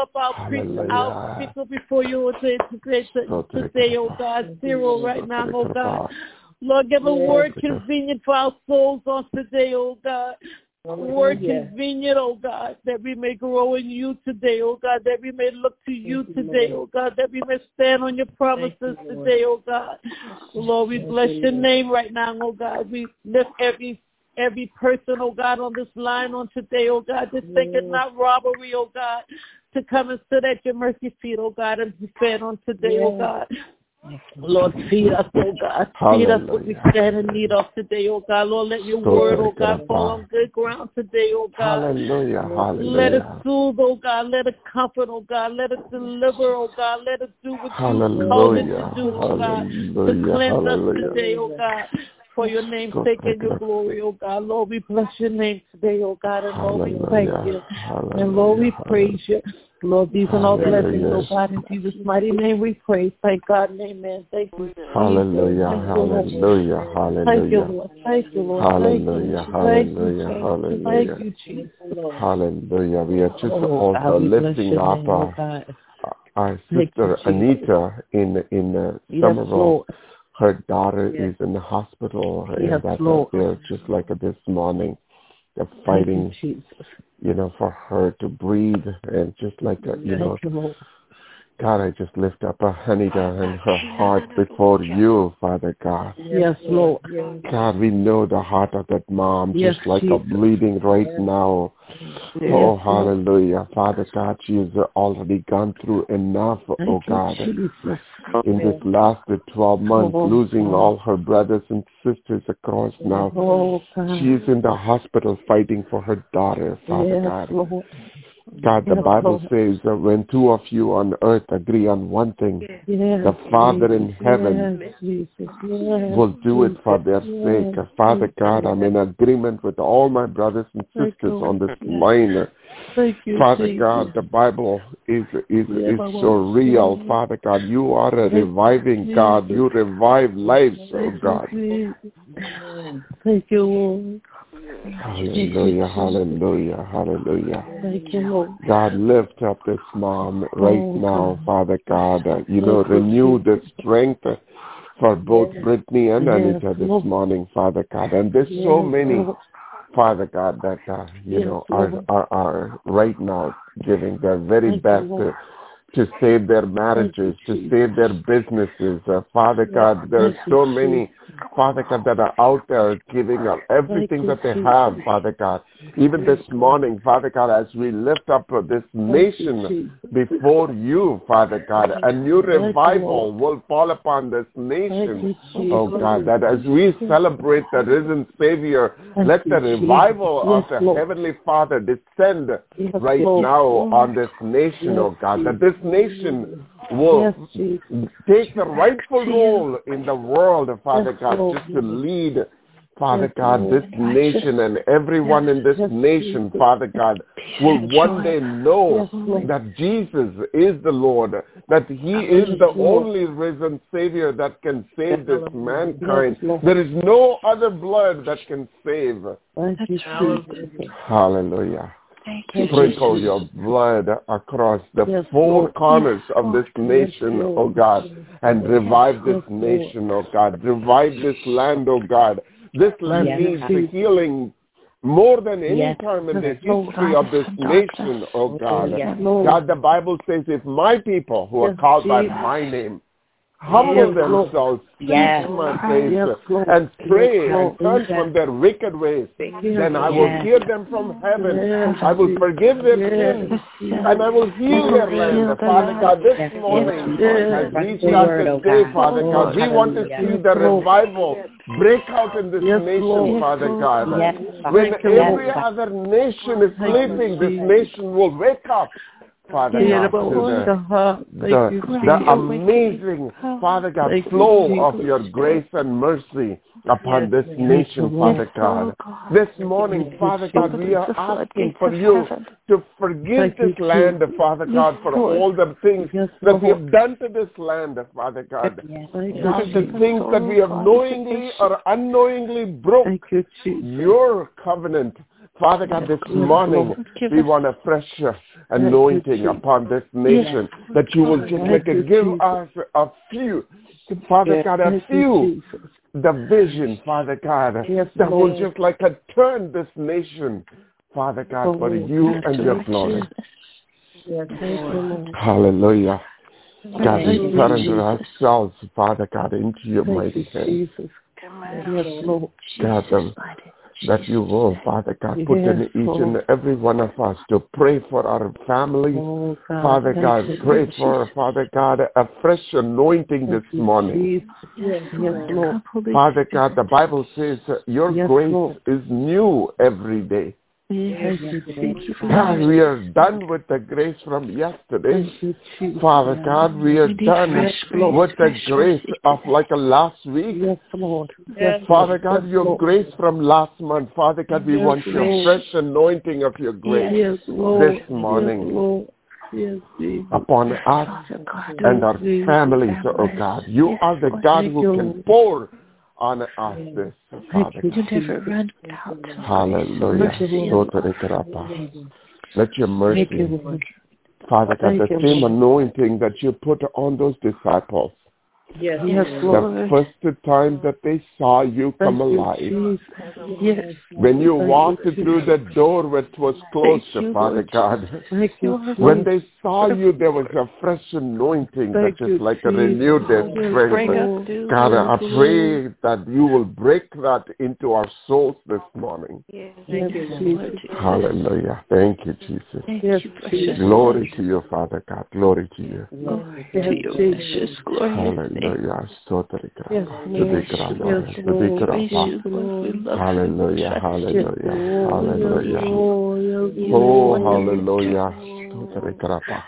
up our preacher out people before you today, today, today, oh God. Zero right now, oh God. Lord, give a word convenient for our souls on today, oh God. Word convenient, oh God, that we may grow in you today, oh God, that we may look to you today, oh God, that we may stand on your promises today, oh God. Lord, we bless your name right now, oh God. We lift every every person, oh God, on this line on today, oh God, just think it not robbery, oh God, to come and sit at your mercy feet, oh God, and be fed on today, oh God. Lord, feed us, oh God. Feed us what we stand in need of today, oh God. Lord, let your word, oh God, fall on good ground today, oh God. Hallelujah. Hallelujah. Let it soothe, oh God. Let it comfort, oh God. Let it deliver, oh God. Let it do what you called it to do, oh God. To cleanse us today, oh God for your name's sake and your glory, oh God. Lord, we bless your name today, oh God, and Lord, we thank you. And Lord, we praise you. Lord, these are all blessings, oh God, in Jesus' mighty name we pray. Thank God and amen. Thank you. Hallelujah, hallelujah, hallelujah. Thank you, Lord. Thank you, Lord. Hallelujah, hallelujah, hallelujah. Thank you, Jesus. Hallelujah. We are just also lifting up our, our sister Anita in in uh, Somerville her daughter yes. is in the hospital yes, and Lord. they're just like this morning they're fighting you, you, know for her to breathe and just like a, you Thank know you, God, I just lift up a Hanida and her heart before you, Father God. Yes, Lord. God, we know the heart of that mom, yes, just like Jesus. a bleeding right now. Yes, oh, hallelujah. Father God, she has already gone through enough, oh Thank oh God. You, in this last 12 months, oh, losing all her brothers and sisters across now. Oh, she is in the hospital fighting for her daughter, Father yes, God. Lord. God, the Bible says that when two of you on earth agree on one thing, yes, the Father in heaven yes, will do it for their yes, sake. Uh, Father God, I'm in agreement with all my brothers and sisters on this line. Uh, Thank you, Father Jesus. God, the Bible is is Yeah, is so real. Father God, you are a Thank you, reviving God. You revive lives, oh God. Thank you, Lord. Hallelujah, hallelujah, hallelujah. Thank you, Lord. God, lift up this mom right Oh, now, God. Father God. Uh, You know, renew the strength for both Brittany and Yes, Anita this Lord. morning, Father God. And there's so many, Father God, that, uh, you Yes, know, are, are, are right now giving their very Thank best Lord. to, to save their marriages, to save their businesses. Uh, Father God, there are so many, Father God, that are out there giving up everything that they have, Father God. Even this morning, Father God, as we lift up this nation before you, Father God, a new revival will fall upon this nation. Oh God, that as we celebrate the risen Savior, let the revival of the Heavenly Father descend right now on this nation, oh God, that this nation will take the rightful role in the world, Father God, just to lead Father God, this nation and everyone in this nation, Father God, will one day know that Jesus is the Lord, that He is the only risen Savior that can save this mankind. There is no other blood that can save. Hallelujah. Sprinkle your blood across the four corners of this nation, oh God, and revive this nation, oh God. Revive this land, oh God. This land Yes. needs the healing more than any Yes. time in the history of this nation, oh God. Yes, God, the Bible says, if my people who are Yes, called by my name humble themselves, Yes. seek my face, Yes, and pray and turn from their wicked ways, then I will hear them from heaven. I will forgive their sins, and I will heal their land. Father God, this morning, as we start this day, Father God, we want to see the revival break out in this nation. Father God. When every other nation is sleeping, this nation will wake up. Father God, to the Thank the, the amazing, Father God, flow of your grace and mercy upon this nation, Father God. This morning, Father God, we are asking for you to forgive this land, Father God, for all the things that we have done to this land, Father God. Thank you, God, the things that we have knowingly or unknowingly broke Thank you, Jesus. your covenant, Father God, this morning we want a fresh anointing upon this nation that you will just like give us a few, Father God, a few. The vision, Father God, that will just like a turn this nation, Father God, for you and your glory. Hallelujah. God, we surrender ourselves, Father God, into your mighty hands. God, um, that you will, Father God, put in each and every one of us to pray for our families. Father God, pray for, Father God, a fresh anointing this morning. Father God, the Bible says your grace is new every day. God, we are done with the grace from yesterday. Father God, we are done with the grace of like a last week. Yes, Lord. Yes, Father God, your grace from last month. Father God, we want your fresh anointing of your grace this morning upon us and our families, oh God. You are the God who can pour on us this, Father. You never run out. Hallelujah. Let your mercy, Father God, the same anointing that you put on those disciples. Yes, yes, the first time that they saw you come alive. Yes. When you walked through the door which was closed, you, Father Lord. God. You. When they saw you, there was a fresh anointing that is like a renewed Bring strength. us to God, I pray that you will break that into our souls this morning. Yes. Thank you, Jesus. Hallelujah. Thank you, Jesus. Thank Yes, you, Glory to you, Father God. Glory to you. Glory to you, precious glorious name. Hallelujah. Stotere Yes, grapa. Lord. Studi grapa. Yes, Studi Lord. Praise grapa. you, Lord. We love Hallelujah. Hallelujah. Yes, Hallelujah. Lord. Yes, Oh, Lord. hallelujah. Stotere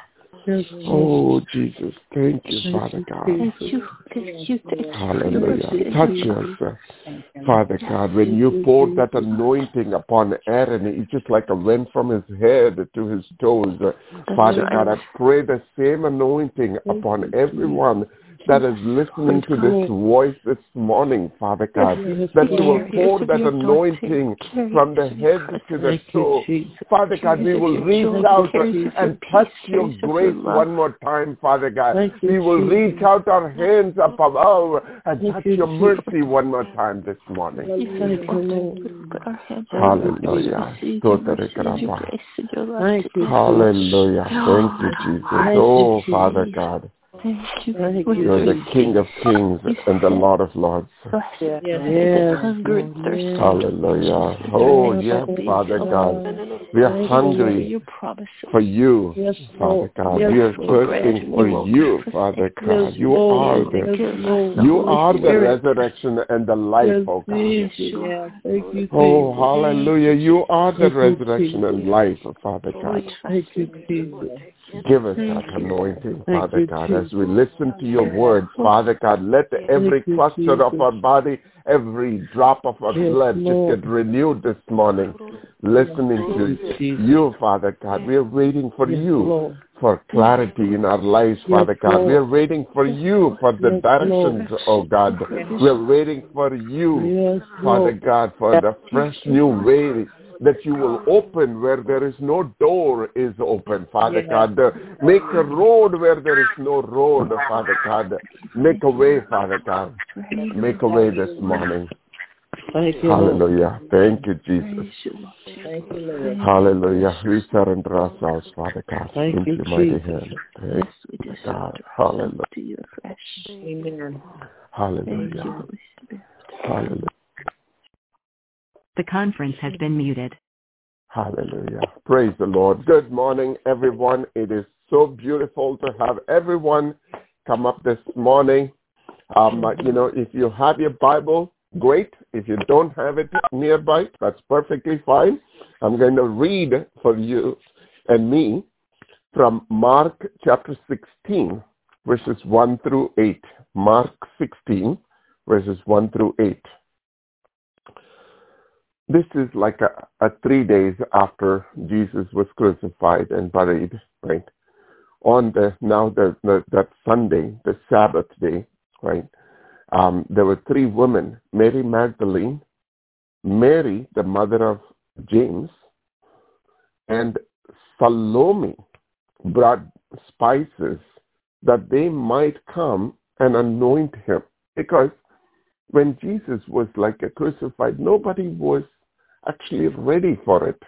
Oh, Jesus. Thank you, Father God. Thank you, thank you, thank you. Hallelujah. Touch us, uh, Father God. When you poured that anointing upon Aaron, it just like a went from his head to his toes. Father God, I pray the same anointing upon everyone that is listening to this voice this morning, Father God, that you will pour that anointing from the head to the toe. Father God, we will reach out and touch your grace one more time, Father God. We will reach out our hands up above and touch your mercy one more time this morning. Put our hands Hallelujah. Receive your mercy and your grace and your love Thank you. Hallelujah. Thank you, Jesus. Oh, Father God. Thank you. Thank you. You're the King of kings and the Lord of lords. bless you. Yes, The hunger and thirst yes. Hallelujah. Oh, yes, Father God. We are hungry for you, Father God. We are Lord. thirsting for you, Father God. Yes, You Lord. are Yes, the Lord. you are the resurrection and the life, Yes, oh God. Jesus. Yes, thank you, Oh, hallelujah. You are the resurrection and life, Father God. Thank you, Jesus. Give us that anointing, Thank Father God, Jesus. as we listen to your word, Father God. Let every Thank cluster of our body, every drop of our Yes, blood just get renewed this morning. Listening to you, Father God. We are waiting for Yes, you Lord. for clarity in our lives, Father God. Oh we are waiting for you for the directions, oh God. We are waiting for you, Father God, for the fresh new way that you will oh. open where there is no door is open, Father God. Make a road where there is no road, Father God. Make a way, Father God. Make a way this morning. Thank you, Hallelujah. Thank you, Jesus. Praise you, Lord. Thank you, Lord. Hallelujah. We surrender ourselves, Father God, Thank into you, your mighty Jesus. hand. Thank Yes, we you, just God. Hallelujah. ourselves to. Amen. Thank you, Hallelujah. Hallelujah. The conference has been muted. Hallelujah. Praise the Lord. Good morning, everyone. It is so beautiful to have everyone come up this morning. Um, you know, if you have your Bible, great. If you don't have it nearby, that's perfectly fine. I'm going to read for you and me from Mark chapter 16, verses 1 through 8. Mark 16, verses 1 through 8 this is like a, a three days after Jesus was crucified and buried, right? On the now the, the that Sunday, the Sabbath day, right? Um, there were three women: Mary Magdalene, Mary, the mother of James, and Salome brought spices that they might come and anoint him. Because when Jesus was like a crucified, nobody was actually ready for it.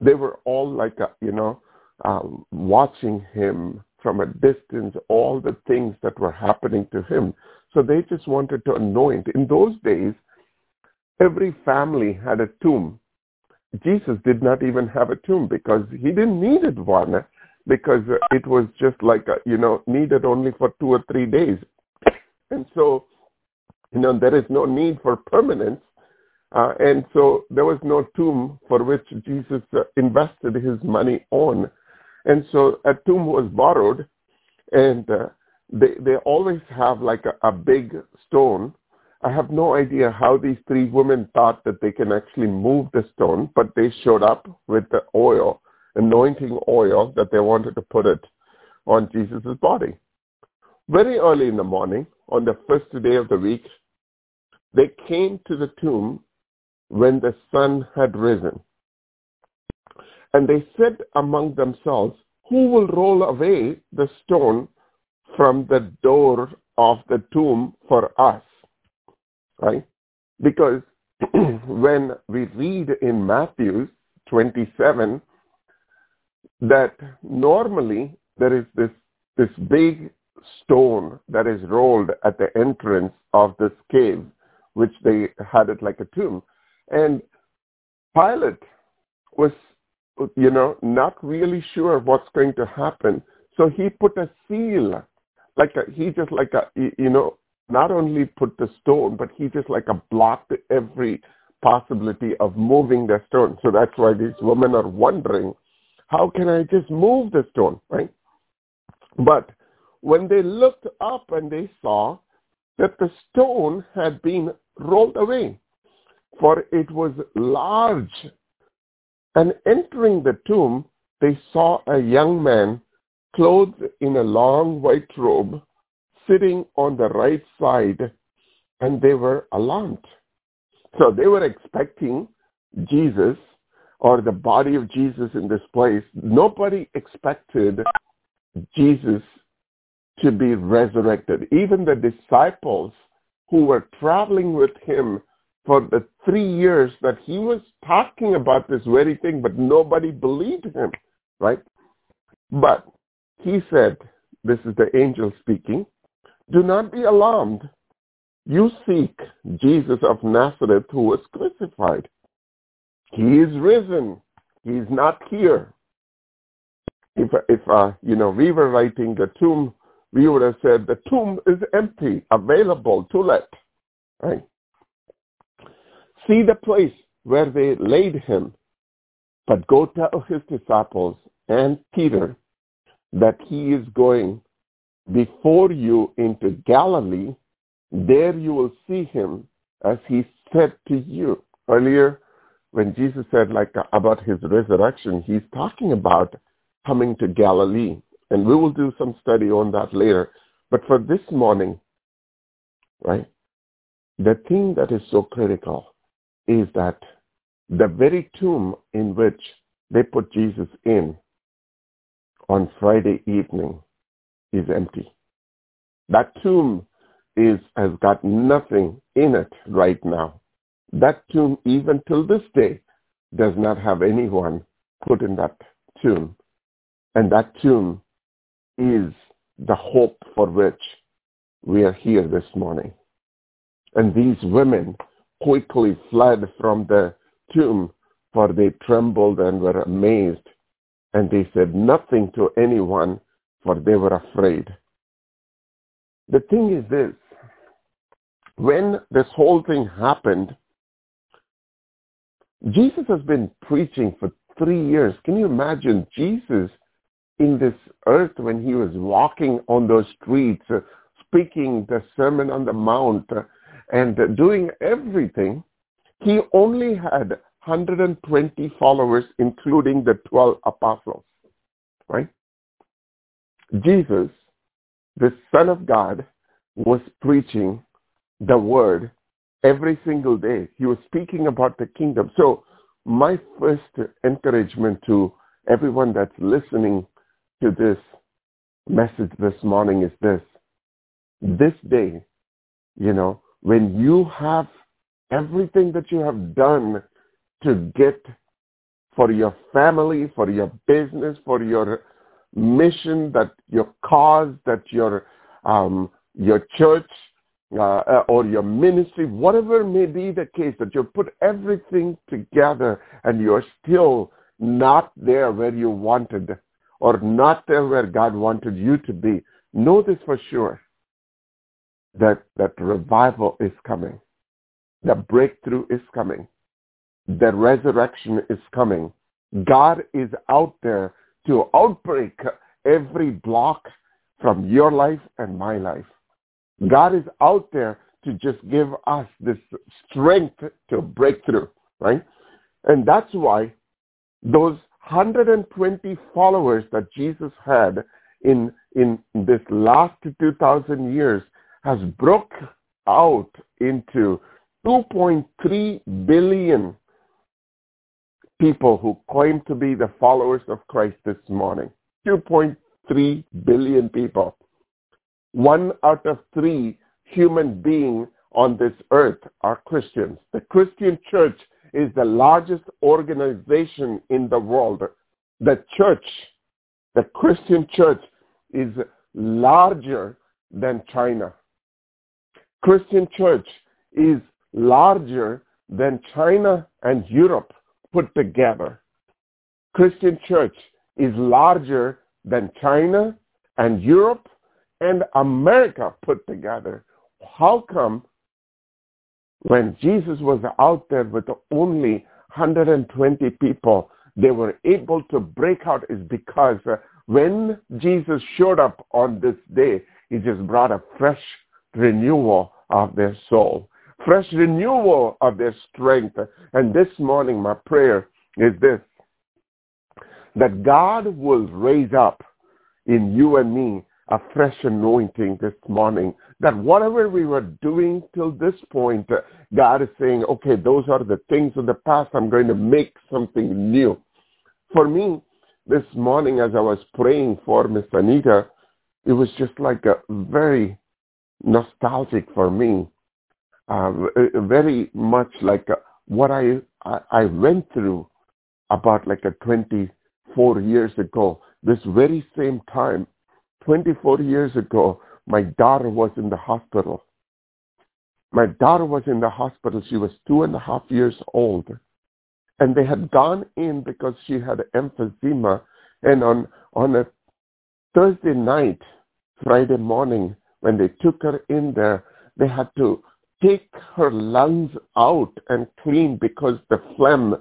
They were all like, a, you know, um, watching him from a distance, all the things that were happening to him. So they just wanted to anoint. In those days, every family had a tomb. Jesus did not even have a tomb because he didn't need one uh, because uh, it was just like, a, you know, needed only for two or three days. And so, you know, there is no need for permanence. Uh, and so there was no tomb for which Jesus uh, invested his money on. And so a tomb was borrowed, and uh, they they always have like a, a big stone. I have no idea how these three women thought that they can actually move the stone, but they showed up with the oil, anointing oil that they wanted to put it on Jesus' body. Very early in the morning, on the first day of the week, they came to the tomb when the sun had risen. And they said among themselves, Who will roll away the stone from the door of the tomb for us? Right? Because when we read in Matthew 27 that normally there is this, this big stone that is rolled at the entrance of this cave, which they had it like a tomb. And Pilate was, you know, not really sure what's going to happen. So he put a seal, like a, he just like a, you know, not only put the stone, but he just like a blocked every possibility of moving the stone. So that's why these women are wondering, how can I just move the stone, right? But when they looked up and they saw that the stone had been rolled away, for it was large. And entering the tomb, they saw a young man clothed in a long white robe sitting on the right side, and they were alarmed. So they were expecting Jesus or the body of Jesus in this place. Nobody expected Jesus to be resurrected. Even the disciples who were traveling with him for the three years that he was talking about this very thing, but nobody believed him, right? But he said, this is the angel speaking, do not be alarmed. You seek Jesus of Nazareth who was crucified. He is risen. He is not here. If, if uh, you know, we were writing the tomb, we would have said the tomb is empty, available to let. Right? See the place where they laid him, but go tell his disciples and Peter that he is going before you into Galilee. There you will see him as he said to you. Earlier, when Jesus said like about his resurrection, he's talking about coming to Galilee. And we will do some study on that later. But for this morning, right, the thing that is so critical is that the very tomb in which they put Jesus in on Friday evening is empty. That tomb is has got nothing in it right now. That tomb, even till this day, does not have anyone put in that tomb. And that tomb is the hope for which we are here this morning. And these women quickly fled from the tomb, for they trembled and were amazed. And they said nothing to anyone, for they were afraid. The thing is this, when this whole thing happened, Jesus has been preaching for three years. Can you imagine Jesus in this earth when he was walking on those streets, uh, speaking the Sermon on the Mount, uh, and doing everything, he only had 120 followers, including the 12 apostles. Right? Jesus, the Son of God, was preaching the word every single day. He was speaking about the kingdom. So my first encouragement to everyone that's listening to this message this morning is this. This day, you know, when you have everything that you have done to get for your family, for your business, for your mission, that your cause, that your um, your church uh, or your ministry, whatever may be the case, that you put everything together and you're still not there where you wanted or not there where God wanted you to be. Know this for sure that that revival is coming. That breakthrough is coming. That resurrection is coming. God is out there to outbreak every block from your life and my life. God is out there to just give us this strength to break through, right? And that's why those 120 followers that Jesus had in, in this last 2,000 years has broke out into 2.3 billion people who claim to be the followers of Christ this morning. 2.3 billion people. One out of three human beings on this earth are Christians. The Christian church is the largest organization in the world. The church, the Christian church is larger than China. Christian church is larger than China and Europe put together. Christian church is larger than China and Europe and America put together. How come when Jesus was out there with only 120 people, they were able to break out is because uh, when Jesus showed up on this day, he just brought a fresh renewal of their soul, fresh renewal of their strength. And this morning, my prayer is this, that God will raise up in you and me a fresh anointing this morning. That whatever we were doing till this point, God is saying, okay, those are the things of the past. I'm going to make something new. For me, this morning as I was praying for Miss Anita, it was just like a very nostalgic for me. Uh, very much like uh, what I, I, I went through about like a 24 years ago. This very same time, 24 years ago, my daughter was in the hospital. My daughter was in the hospital. She was two and a half years old. And they had gone in because she had emphysema. And on, on a Thursday night, Friday morning, when they took her in there, they had to take her lungs out and clean because the phlegm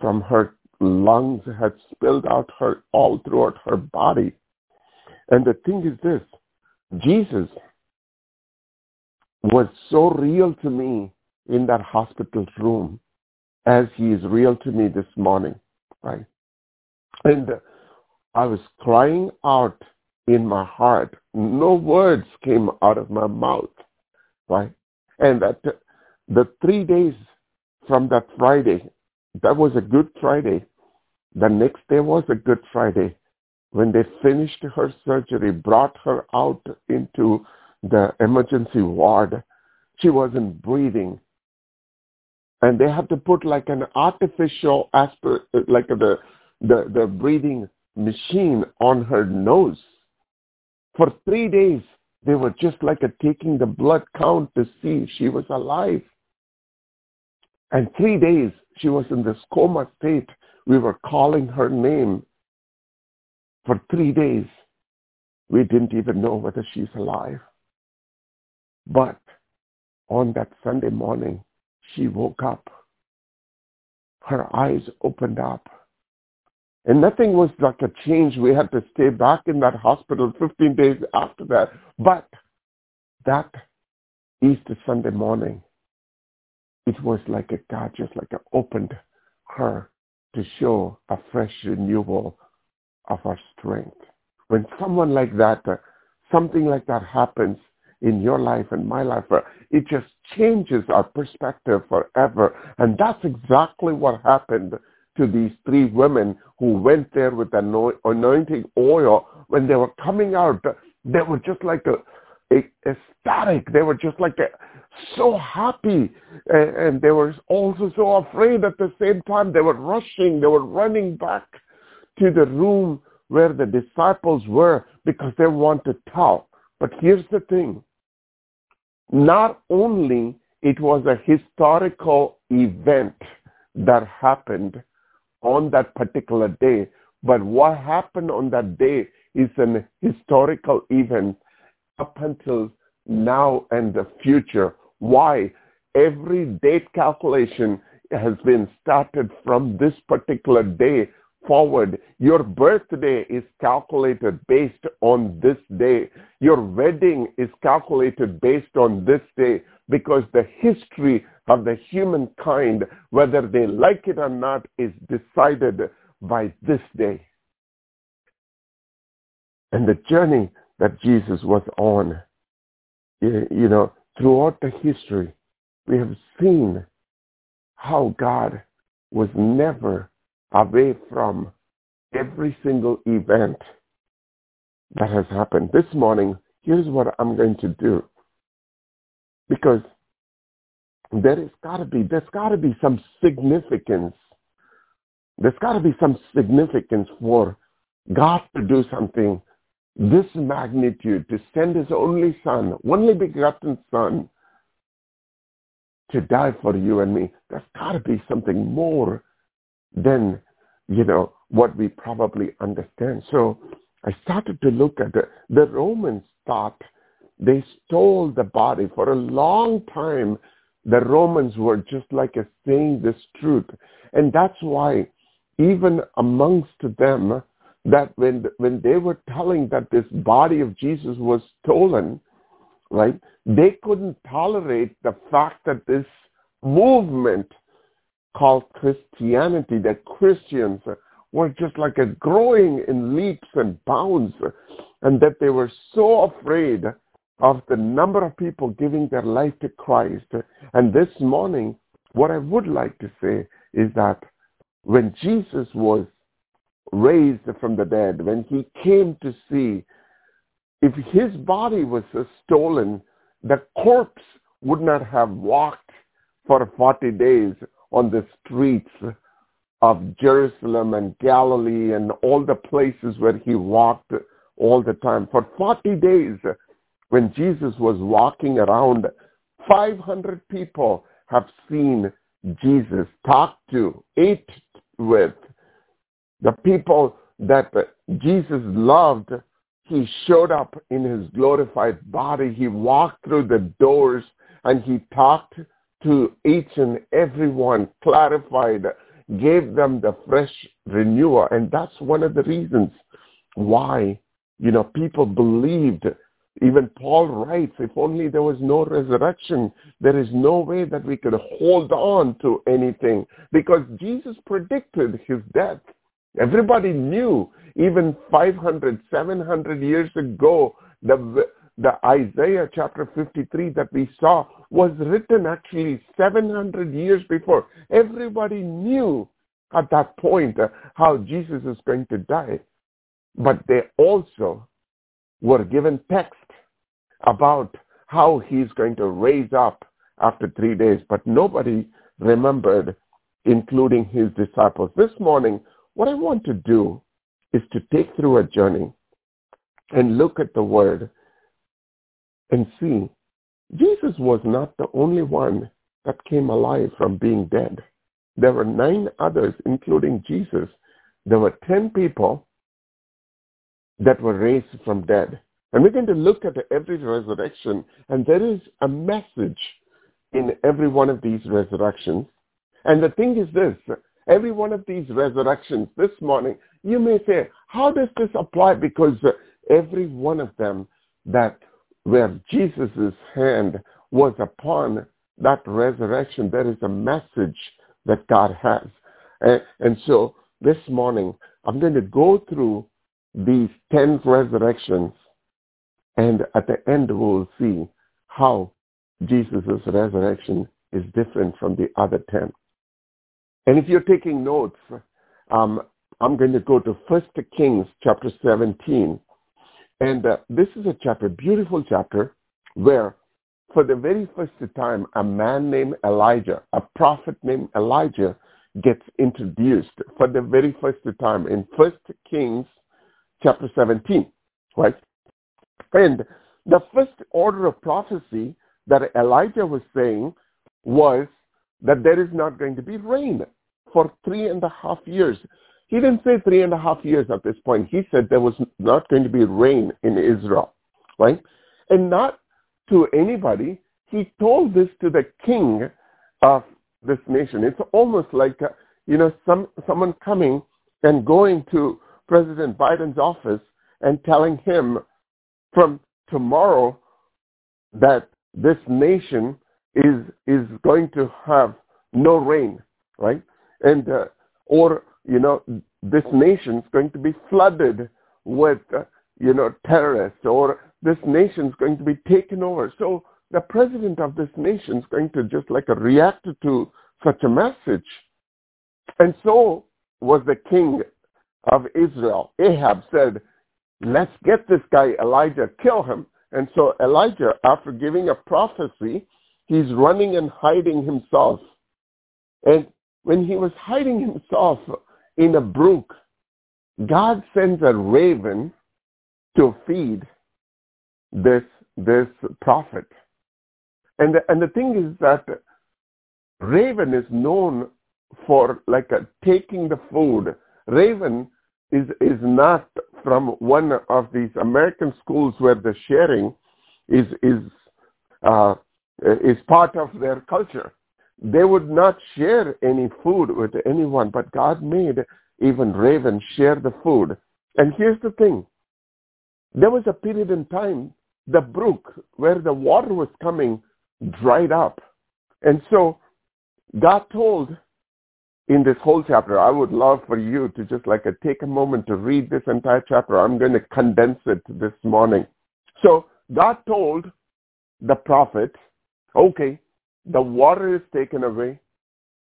from her lungs had spilled out her all throughout her body. And the thing is this, Jesus was so real to me in that hospital room as he is real to me this morning, right? And I was crying out in my heart. No words came out of my mouth, right? And that the three days from that Friday, that was a Good Friday. The next day was a Good Friday when they finished her surgery, brought her out into the emergency ward, she wasn't breathing. And they had to put like an artificial aspir- like the, the, the breathing machine on her nose. For three days, they were just like a taking the blood count to see if she was alive. And three days, she was in this coma state. We were calling her name for three days, we didn't even know whether she's alive. But on that Sunday morning, she woke up. Her eyes opened up. And nothing was like a change. We had to stay back in that hospital 15 days after that. But that Easter Sunday morning, it was like a God just like opened her to show a fresh renewal of our strength. When someone like that, uh, something like that happens in your life and my life. It just changes our perspective forever. And that's exactly what happened to these three women who went there with anointing oil. When they were coming out, they were just like a, a ecstatic. They were just like a, so happy. And, and they were also so afraid at the same time. They were rushing. They were running back to the room where the disciples were because they want to tell. But here's the thing. Not only it was a historical event that happened on that particular day, but what happened on that day is an historical event up until now and the future. Why? Every date calculation has been started from this particular day forward. Your birthday is calculated based on this day. Your wedding is calculated based on this day because the history of the humankind, whether they like it or not, is decided by this day. And the journey that Jesus was on, you know, throughout the history, we have seen how God was never away from every single event that has happened. This morning, here's what I'm going to do. Because there is gotta be, there's gotta be some significance. There's gotta be some significance for God to do something this magnitude, to send his only son, only begotten son, to die for you and me. There's gotta be something more than, you know, what we probably understand. So I started to look at. The Romans thought they stole the body. For a long time, the Romans were just like saying this truth. And that's why even amongst them, that when, when they were telling that this body of Jesus was stolen, right, they couldn't tolerate the fact that this movement called Christianity, that Christians were just like a growing in leaps and bounds, and that they were so afraid of the number of people giving their life to Christ. And this morning, what I would like to say is that when Jesus was raised from the dead, when he came to see if his body was stolen, the corpse would not have walked for 40 days on the streets of Jerusalem and Galilee and all the places where he walked all the time. For 40 days, when Jesus was walking around, 500 people have seen Jesus, talked to, ate with. The people that Jesus loved, he showed up in his glorified body. He walked through the doors and he talked to each and every one, clarified, gave them the fresh renewal. And that's one of the reasons why, you know, people believed. Even Paul writes, if only there was no resurrection, there is no way that we could hold on to anything because Jesus predicted his death. Everybody knew, even 500, 700 years ago, the the Isaiah chapter 53 that we saw was written actually 700 years before. Everybody knew at that point uh, how Jesus is going to die. But they also were given text about how he's going to raise up after three days. But nobody remembered, including his disciples. This morning, what I want to do is to take through a journey and look at the word and see, Jesus was not the only one that came alive from being dead. There were nine others, including Jesus. There were ten people that were raised from dead. And we're going to look at every resurrection, and there is a message in every one of these resurrections. And the thing is this, every one of these resurrections this morning, you may say, how does this apply? Because every one of them that where Jesus' hand was upon that resurrection, there is a message that God has. And, and so this morning, I'm going to go through these 10 resurrections And at the end, we'll see how Jesus' resurrection is different from the other 10. And if you're taking notes, um, I'm going to go to First Kings chapter 17. And uh, this is a chapter, beautiful chapter, where for the very first time, a man named Elijah, a prophet named Elijah, gets introduced for the very first time in First Kings chapter 17, right? And the first order of prophecy that Elijah was saying was that there is not going to be rain for three and a half years. He didn't say three and a half years at this point. He said there was not going to be rain in Israel, right? And not to anybody. He told this to the king of this nation. It's almost like, uh, you know, some someone coming and going to President Biden's office and telling him from tomorrow that this nation is is going to have no rain, right? And uh, or you know this nation is going to be flooded with uh, you know terrorists, or this nation is going to be taken over. So the president of this nation is going to just like react to such a message. And so was the king of Israel. Ahab said, let's get this guy Elijah, kill him. And so Elijah, after giving a prophecy, he's running and hiding himself. And when he was hiding himself in a brook, God sends a raven to feed this this prophet. And the, and the thing is that raven is known for like a, taking the food. Raven is is not from one of these American schools where the sharing is is uh, is part of their culture. They would not share any food with anyone, but God made even ravens share the food. And here's the thing. There was a period in time, the brook where the water was coming dried up. And so God told in this whole chapter, I would love for you to just like a, take a moment to read this entire chapter. I'm going to condense it this morning. So God told the prophet, okay, the water is taken away.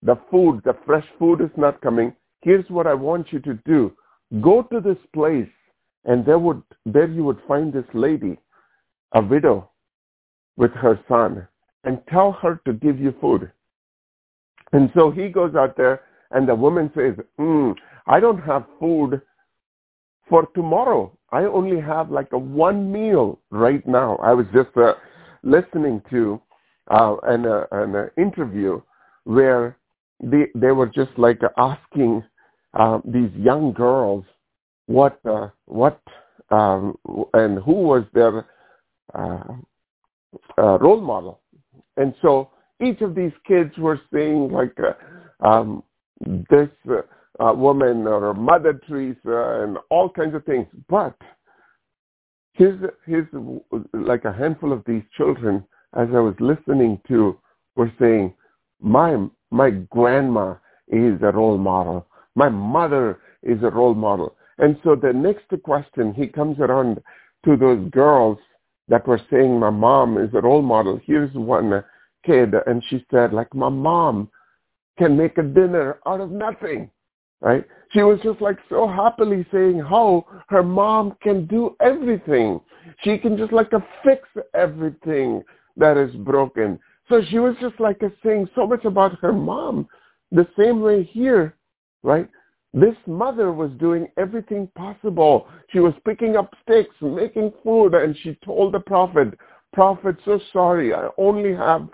The food, the fresh food is not coming. Here's what I want you to do. Go to this place and there would, there you would find this lady, a widow with her son and tell her to give you food. And so he goes out there and the woman says, mm, I don't have food for tomorrow. I only have like a one meal right now. I was just uh, listening to uh, an, uh, an interview where they, they were just like asking uh, these young girls what, uh, what, um, and who was their uh, uh, role model. And so each of these kids were saying like, uh, um, this uh, uh, woman or Mother Teresa and all kinds of things. But here's, here's like a handful of these children, as I was listening to, were saying, my, my grandma is a role model. My mother is a role model. And so the next question, he comes around to those girls that were saying my mom is a role model. Here's one kid, and she said, like, my mom can make a dinner out of nothing, right? She was just like so happily saying how her mom can do everything. She can just like fix everything that is broken. So she was just like saying so much about her mom. The same way here, right? This mother was doing everything possible. She was picking up sticks, making food, and she told the prophet, Prophet, so sorry, I only have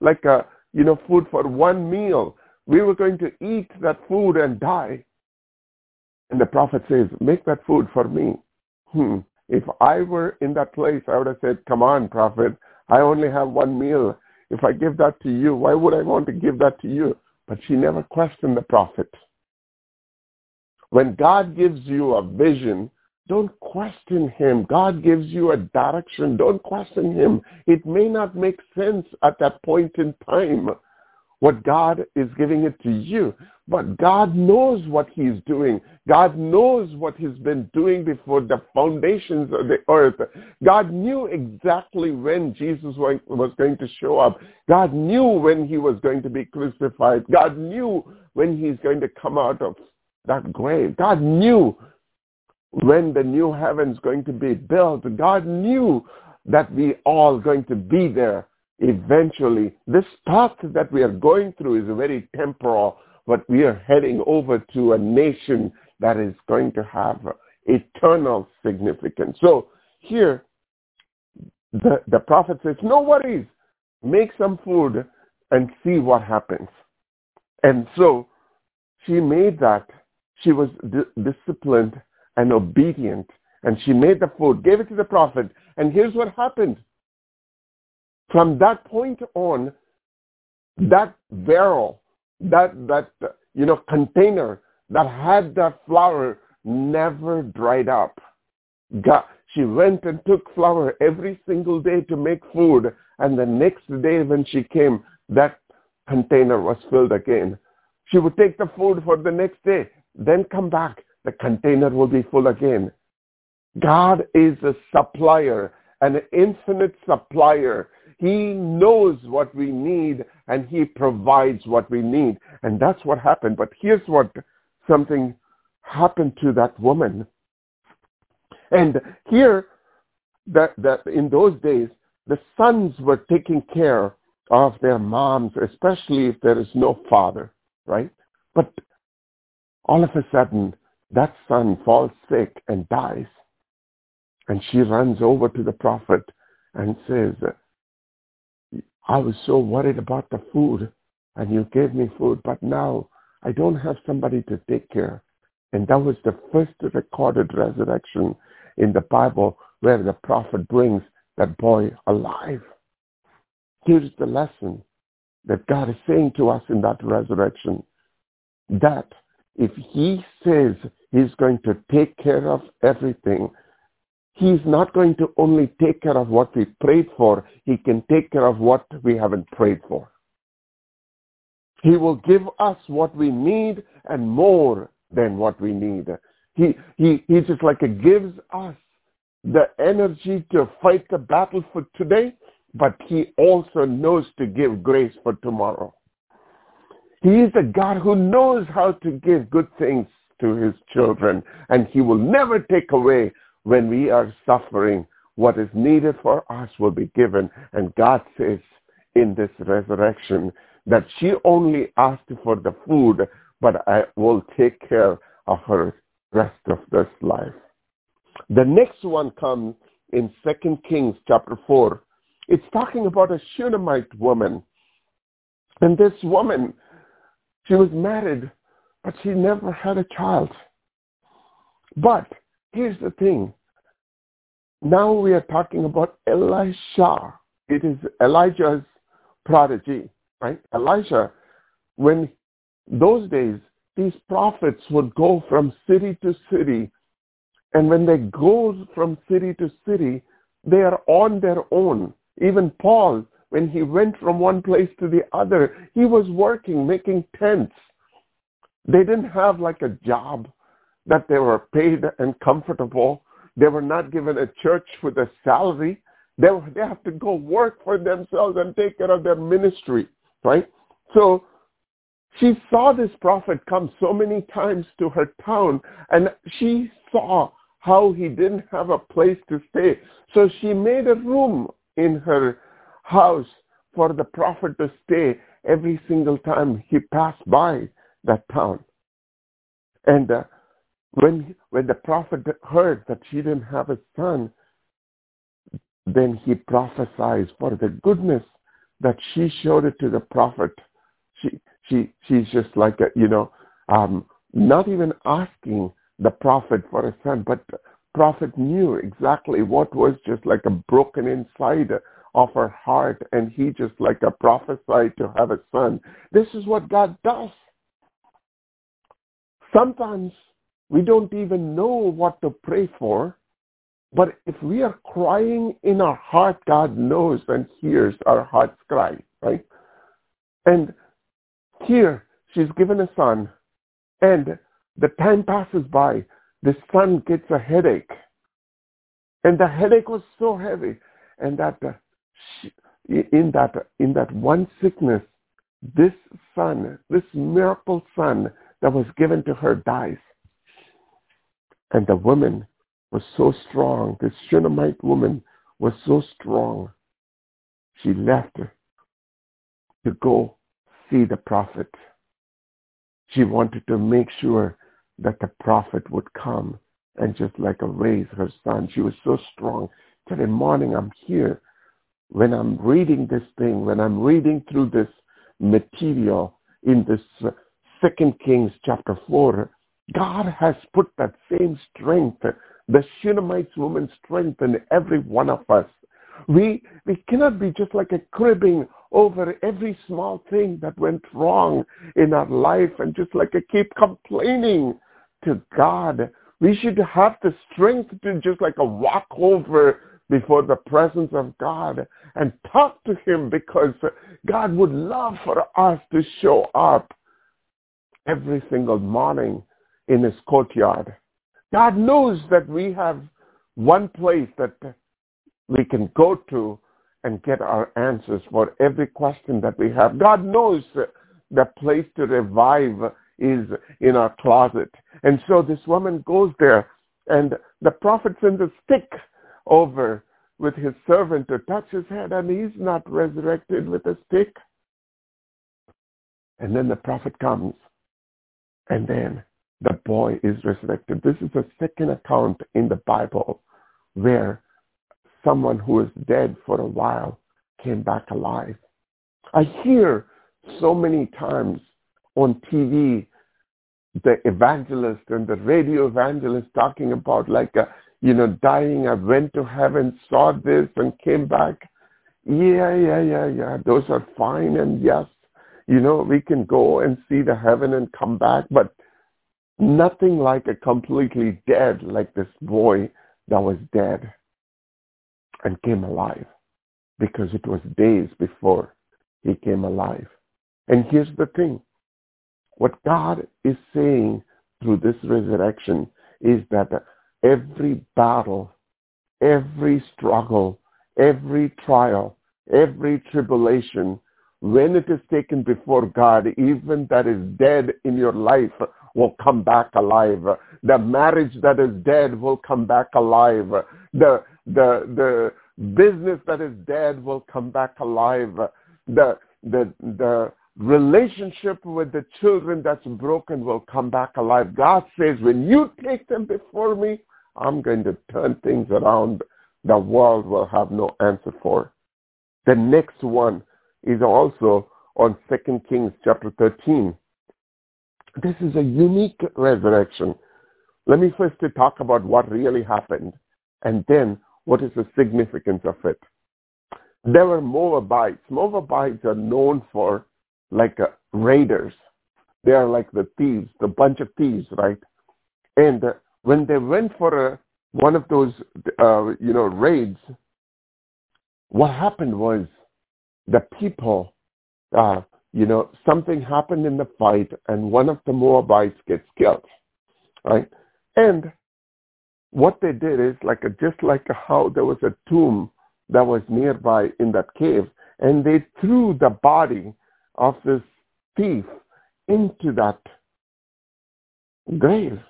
like a you know, food for one meal. We were going to eat that food and die. And the prophet says, make that food for me. Hmm. If I were in that place, I would have said, come on, prophet, I only have one meal. If I give that to you, why would I want to give that to you? But she never questioned the prophet. When God gives you a vision, don't question him. God gives you a direction. Don't question him. It may not make sense at that point in time what God is giving it to you. But God knows what he's doing. God knows what he's been doing before the foundations of the earth. God knew exactly when Jesus was going to show up. God knew when he was going to be crucified. God knew when he's going to come out of that grave. God knew when the new heaven's going to be built. God knew that we all going to be there eventually. This path that we are going through is very temporal but we are heading over to a nation that is going to have eternal significance. So here, the, the prophet says, no worries, make some food and see what happens. And so she made that. She was di- disciplined and obedient. And she made the food, gave it to the prophet. And here's what happened. From that point on, that barrel that that you know container that had that flour never dried up. God, she went and took flour every single day to make food, and the next day when she came, that container was filled again. She would take the food for the next day, then come back. The container will be full again. God is a supplier, an infinite supplier. He knows what we need and he provides what we need. And that's what happened. But here's what something happened to that woman. And here, that, that in those days, the sons were taking care of their moms, especially if there is no father, right? But all of a sudden, that son falls sick and dies. And she runs over to the prophet and says, I was so worried about the food and you gave me food, but now I don't have somebody to take care. And that was the first recorded resurrection in the Bible where the prophet brings that boy alive. Here's the lesson that God is saying to us in that resurrection, that if he says he's going to take care of everything, He's not going to only take care of what we prayed for, he can take care of what we haven't prayed for. He will give us what we need and more than what we need. He, he, he just like gives us the energy to fight the battle for today, but he also knows to give grace for tomorrow. He is a God who knows how to give good things to his children, and he will never take away when we are suffering, what is needed for us will be given. And God says in this resurrection that she only asked for the food, but I will take care of her rest of this life. The next one comes in 2 Kings chapter 4. It's talking about a Shunammite woman. And this woman, she was married, but she never had a child. But Here's the thing. Now we are talking about Elisha. It is Elijah's prodigy, right? Elisha, when those days, these prophets would go from city to city. And when they go from city to city, they are on their own. Even Paul, when he went from one place to the other, he was working, making tents. They didn't have like a job that they were paid and comfortable. They were not given a church with a salary. They, they have to go work for themselves and take care of their ministry, right? So she saw this prophet come so many times to her town, and she saw how he didn't have a place to stay. So she made a room in her house for the prophet to stay every single time he passed by that town. And uh, when, when the prophet heard that she didn't have a son, then he prophesied for the goodness that she showed it to the prophet. She, she, she's just like, a, you know, um, not even asking the prophet for a son, but prophet knew exactly what was just like a broken inside of her heart, and he just like a prophesied to have a son. This is what God does. Sometimes we don't even know what to pray for. But if we are crying in our heart, God knows and hears our heart's cry, right? And here she's given a son, and the time passes by. The son gets a headache, and the headache was so heavy, and that uh, she, in that in that one sickness, this son, this miracle son that was given to her dies. And the woman was so strong. This Shunammite woman was so strong. She left her to go see the prophet. She wanted to make sure that the prophet would come and just like a raise her son. She was so strong. Today morning I'm here. When I'm reading this thing, when I'm reading through this material in this uh, Second Kings chapter 4, God has put that same strength, the Shunammite woman's strength in every one of us. We, we cannot be just like a cribbing over every small thing that went wrong in our life and just like a keep complaining to God. We should have the strength to just like a walk over before the presence of God and talk to him because God would love for us to show up every single morning in his courtyard. God knows that we have one place that we can go to and get our answers for every question that we have. God knows the place to revive is in our closet. And so this woman goes there and the prophet sends a stick over with his servant to touch his head and he's not resurrected with a stick. And then the prophet comes and then the boy is resurrected. This is the second account in the Bible where someone who was dead for a while came back alive. I hear so many times on TV the evangelist and the radio evangelist talking about like a, you know dying i went to heaven saw this and came back yeah yeah yeah yeah those are fine and yes you know we can go and see the heaven and come back but nothing like a completely dead like this boy that was dead and came alive because it was days before he came alive. And here's the thing. What God is saying through this resurrection is that every battle, every struggle, every trial, every tribulation, when it is taken before God, even that is dead in your life will come back alive. The marriage that is dead will come back alive. The, the, the business that is dead will come back alive. The, the, the, relationship with the children that's broken will come back alive. God says, when you take them before me, I'm going to turn things around the world will have no answer for. The next one is also on 2 Kings chapter 13. This is a unique resurrection. Let me first talk about what really happened and then what is the significance of it. There were Moabites. Moabites are known for like uh, raiders. They are like the thieves, the bunch of thieves, right? And uh, when they went for a, one of those, uh, you know, raids, what happened was the people, uh, you know, something happened in the fight, and one of the Moabites gets killed, right? And what they did is like a, just like how there was a tomb that was nearby in that cave, and they threw the body of this thief into that grave.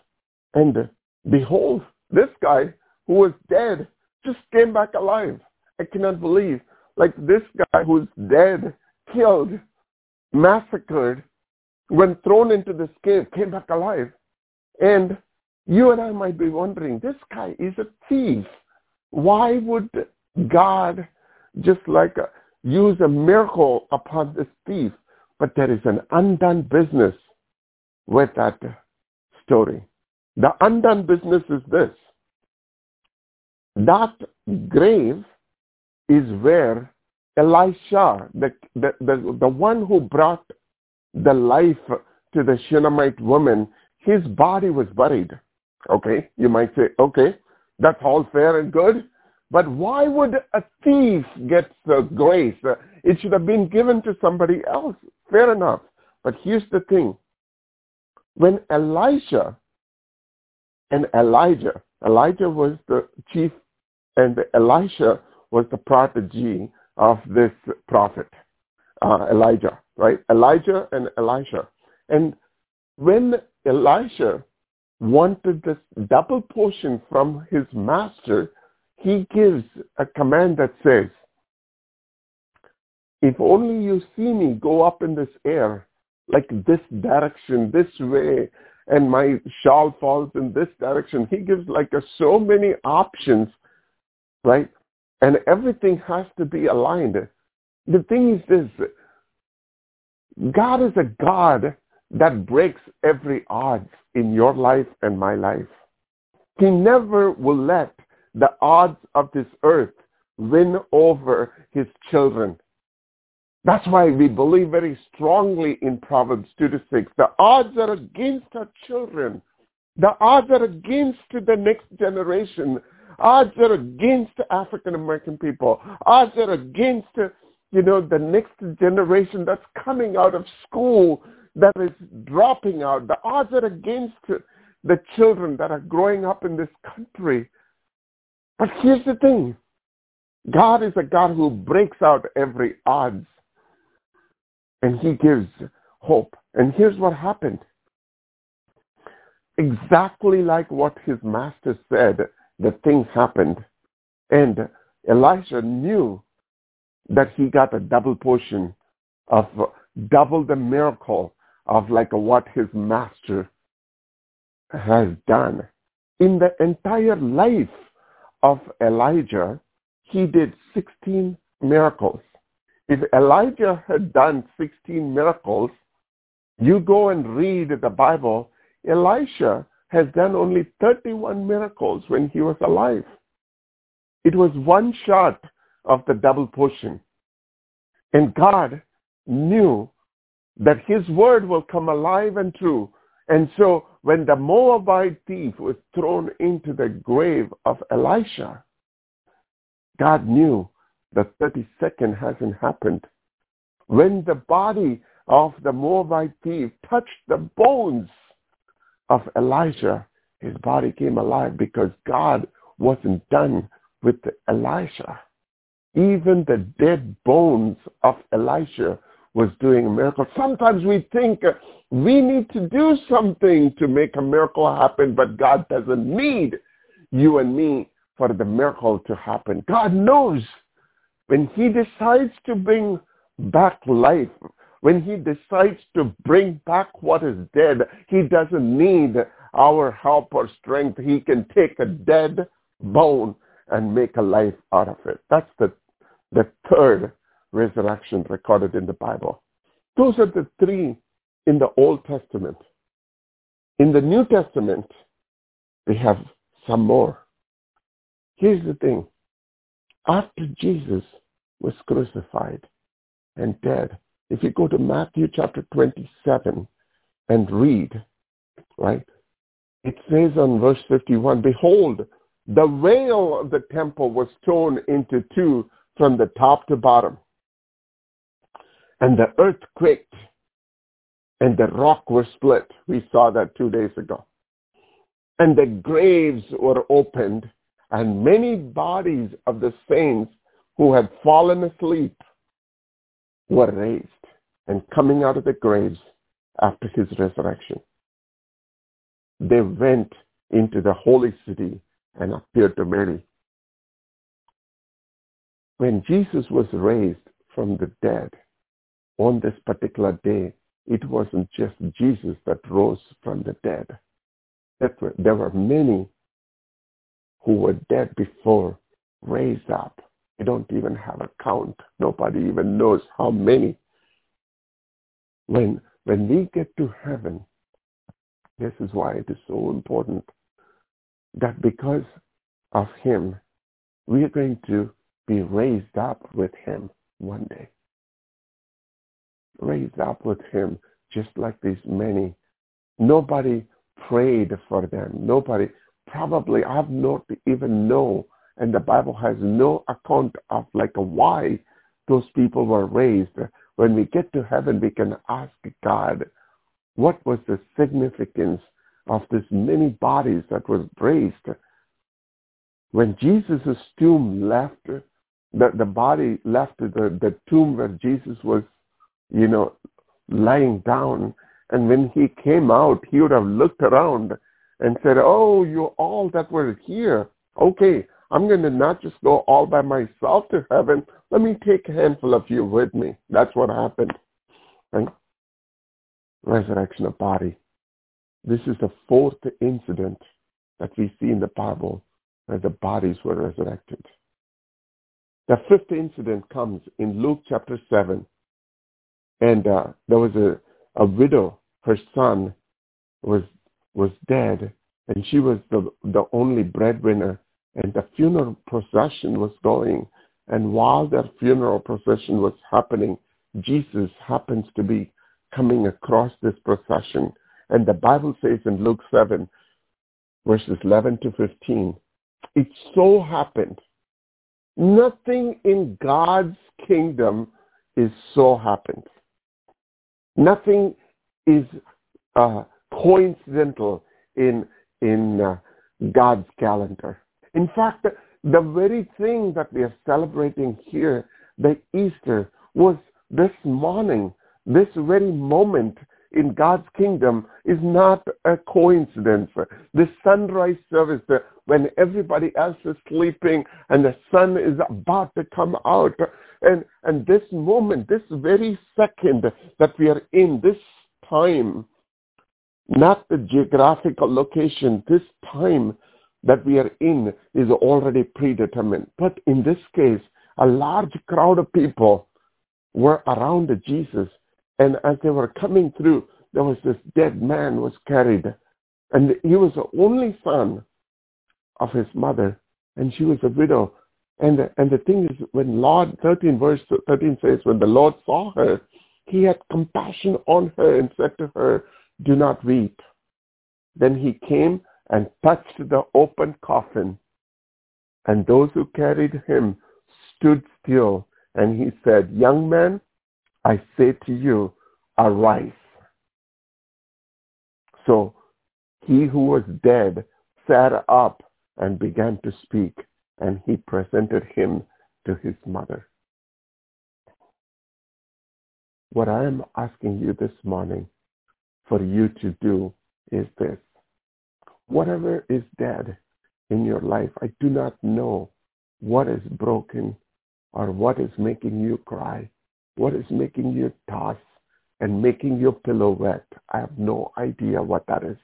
And behold, this guy who was dead just came back alive. I cannot believe. Like this guy who's dead, killed, massacred, when thrown into this cave, came back alive. And you and I might be wondering, this guy is a thief. Why would God just like uh, use a miracle upon this thief, but there is an undone business with that story. The undone business is this. That grave is where Elisha, the, the, the, the one who brought the life to the Shunammite woman, his body was buried. Okay, you might say, okay, that's all fair and good. But why would a thief get the grace? It should have been given to somebody else. Fair enough. But here's the thing. When Elisha and Elijah, Elijah was the chief and Elisha was the protege of this prophet, uh, Elijah, right? Elijah and Elisha. And when Elisha wanted this double portion from his master, he gives a command that says, if only you see me go up in this air, like this direction, this way, and my shawl falls in this direction. He gives like a, so many options, right? And everything has to be aligned. The thing is this, God is a God that breaks every odds in your life and my life. He never will let the odds of this earth win over his children. That's why we believe very strongly in Proverbs 2 to 6. The odds are against our children. The odds are against the next generation. Odds are against African American people. Odds are against, you know, the next generation that's coming out of school that is dropping out. The odds are against the children that are growing up in this country. But here's the thing. God is a God who breaks out every odds and he gives hope. And here's what happened. Exactly like what his master said, the thing happened. And Elisha knew that he got a double portion of double the miracle of like what his master has done. In the entire life of Elijah, he did 16 miracles. If Elijah had done 16 miracles, you go and read the Bible, Elisha has done only 31 miracles when he was alive. It was one shot of the double portion. And God knew that his word will come alive and true. And so when the Moabite thief was thrown into the grave of Elisha, God knew the 32nd hasn't happened. When the body of the Moabite thief touched the bones of Elijah, his body came alive because God wasn't done with Elisha. Even the dead bones of Elisha was doing a miracle. Sometimes we think we need to do something to make a miracle happen, but God doesn't need you and me for the miracle to happen. God knows when he decides to bring back life, when he decides to bring back what is dead, he doesn't need our help or strength. He can take a dead bone and make a life out of it. That's the, the third resurrection recorded in the Bible. Those are the three in the Old Testament. In the New Testament, we have some more. Here's the thing after Jesus was crucified and dead. If you go to Matthew chapter 27 and read, right, it says on verse 51, Behold, the veil of the temple was torn into two from the top to bottom. And the earth quaked and the rock was split. We saw that two days ago. And the graves were opened and many bodies of the saints who had fallen asleep were raised and coming out of the graves after his resurrection. They went into the holy city and appeared to many. When Jesus was raised from the dead on this particular day, it wasn't just Jesus that rose from the dead. There were many who were dead before raised up. We don't even have a count. Nobody even knows how many. When, when we get to heaven, this is why it is so important that because of him, we are going to be raised up with him one day. Raised up with him just like these many. Nobody prayed for them. Nobody probably I've not even know, and the Bible has no account of like why those people were raised. when we get to heaven, we can ask God, what was the significance of this many bodies that was raised? When Jesus' tomb left, the, the body left the, the tomb where Jesus was, you know, lying down. And when he came out, he would have looked around and said, oh, you all that were here, okay, I'm going to not just go all by myself to heaven. Let me take a handful of you with me. That's what happened. Right? Resurrection of body. This is the fourth incident that we see in the Bible where the bodies were resurrected. The fifth incident comes in Luke chapter 7. And uh, there was a, a widow, her son was was dead, and she was the, the only breadwinner, and the funeral procession was going. And while that funeral procession was happening, Jesus happens to be coming across this procession. And the Bible says in Luke 7, verses 11 to 15, it so happened, nothing in God's kingdom is so happened. Nothing is uh, coincidental in in uh, God's calendar. In fact, the, very thing that we are celebrating here, the Easter, was this morning, this very moment in God's kingdom is not a coincidence. The sunrise service, when everybody else is sleeping and the sun is about to come out, and, and this moment, this very second that we are in, this time, not the geographical location, this time that we are in is already predetermined. But in this case, a large crowd of people were around Jesus. And as they were coming through, there was this dead man was carried. And he was the only son of his mother. And she was a widow. And the, and the thing is, when Lord, 13 verse 13 says, when the Lord saw her, he had compassion on her and said to her, do not weep. Then he came and touched the open coffin, and those who carried him stood still, and he said, Young man, I say to you, arise. So he who was dead sat up and began to speak, and he presented him to his mother. What I am asking you this morning for you to do is this. Whatever is dead in your life, I do not know what is broken or what is making you cry, what is making you toss and making your pillow wet. I have no idea what that is.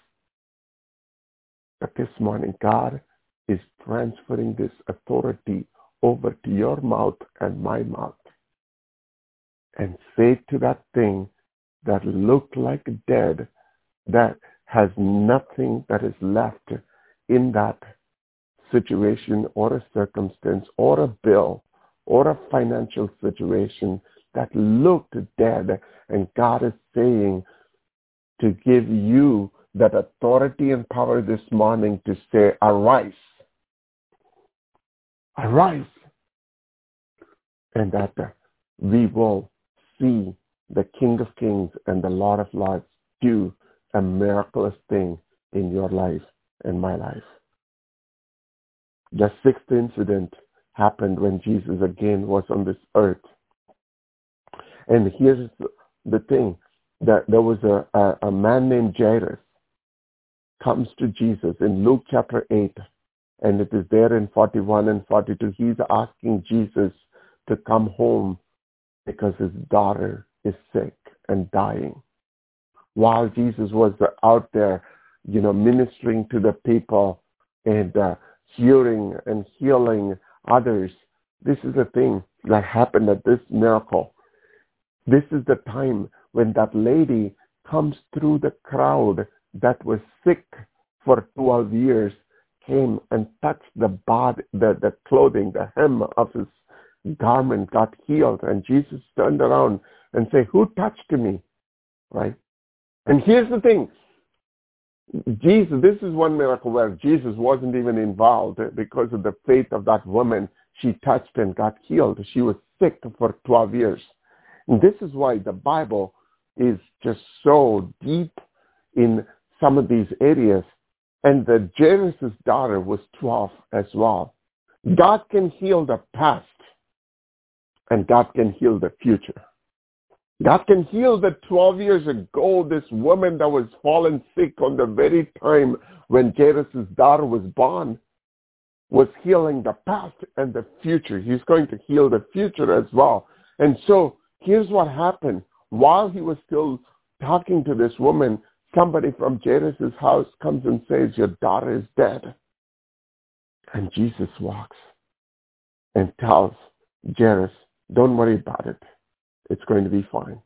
But this morning, God is transferring this authority over to your mouth and my mouth. And say to that thing that looked like dead, that has nothing that is left in that situation or a circumstance or a bill or a financial situation that looked dead. And God is saying to give you that authority and power this morning to say, arise. Arise. And that we will see the King of Kings and the Lord of Lords do a miraculous thing in your life and my life. The sixth incident happened when Jesus again was on this earth. And here's the thing, that there was a, a, a man named Jairus comes to Jesus in Luke chapter 8, and it is there in 41 and 42. He's asking Jesus to come home because his daughter is sick and dying. While Jesus was out there, you know, ministering to the people and uh, curing and healing others, this is the thing that happened at this miracle. This is the time when that lady comes through the crowd that was sick for 12 years, came and touched the body, the, the clothing, the hem of his garment, got healed. And Jesus turned around and said, who touched me? Right? And here's the thing. Jesus, this is one miracle where Jesus wasn't even involved because of the faith of that woman. She touched and got healed. She was sick for 12 years. And this is why the Bible is just so deep in some of these areas. And the Jairus' daughter was 12 as well. God can heal the past and God can heal the future. God can heal the 12 years ago, this woman that was fallen sick on the very time when Jairus' daughter was born was healing the past and the future. He's going to heal the future as well. And so here's what happened. While he was still talking to this woman, somebody from Jairus' house comes and says, your daughter is dead. And Jesus walks and tells Jairus, don't worry about it. It's going to be fine.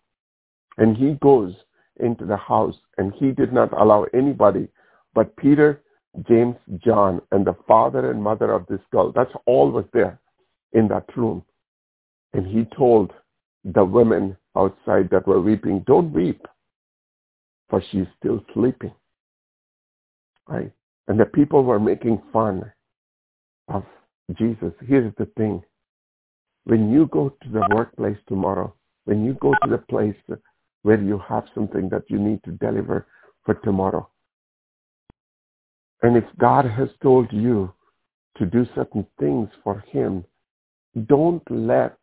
And he goes into the house and he did not allow anybody but Peter, James, John, and the father and mother of this girl. That's all was there in that room. And he told the women outside that were weeping, don't weep, for she's still sleeping. Right? And the people were making fun of Jesus. Here's the thing. When you go to the workplace tomorrow, when you go to the place where you have something that you need to deliver for tomorrow, and if God has told you to do certain things for him, don't let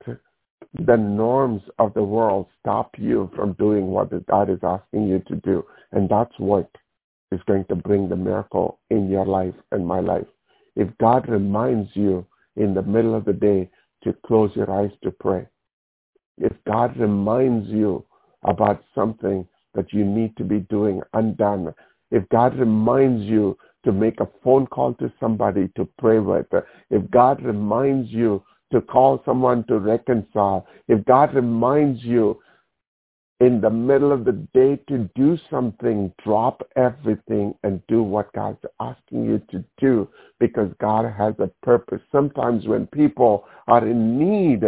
the norms of the world stop you from doing what God is asking you to do. And that's what is going to bring the miracle in your life and my life. If God reminds you in the middle of the day to close your eyes to pray, if God reminds you about something that you need to be doing undone, if God reminds you to make a phone call to somebody to pray with, if God reminds you to call someone to reconcile, if God reminds you in the middle of the day to do something, drop everything and do what God's asking you to do. Because God has a purpose. Sometimes when people are in need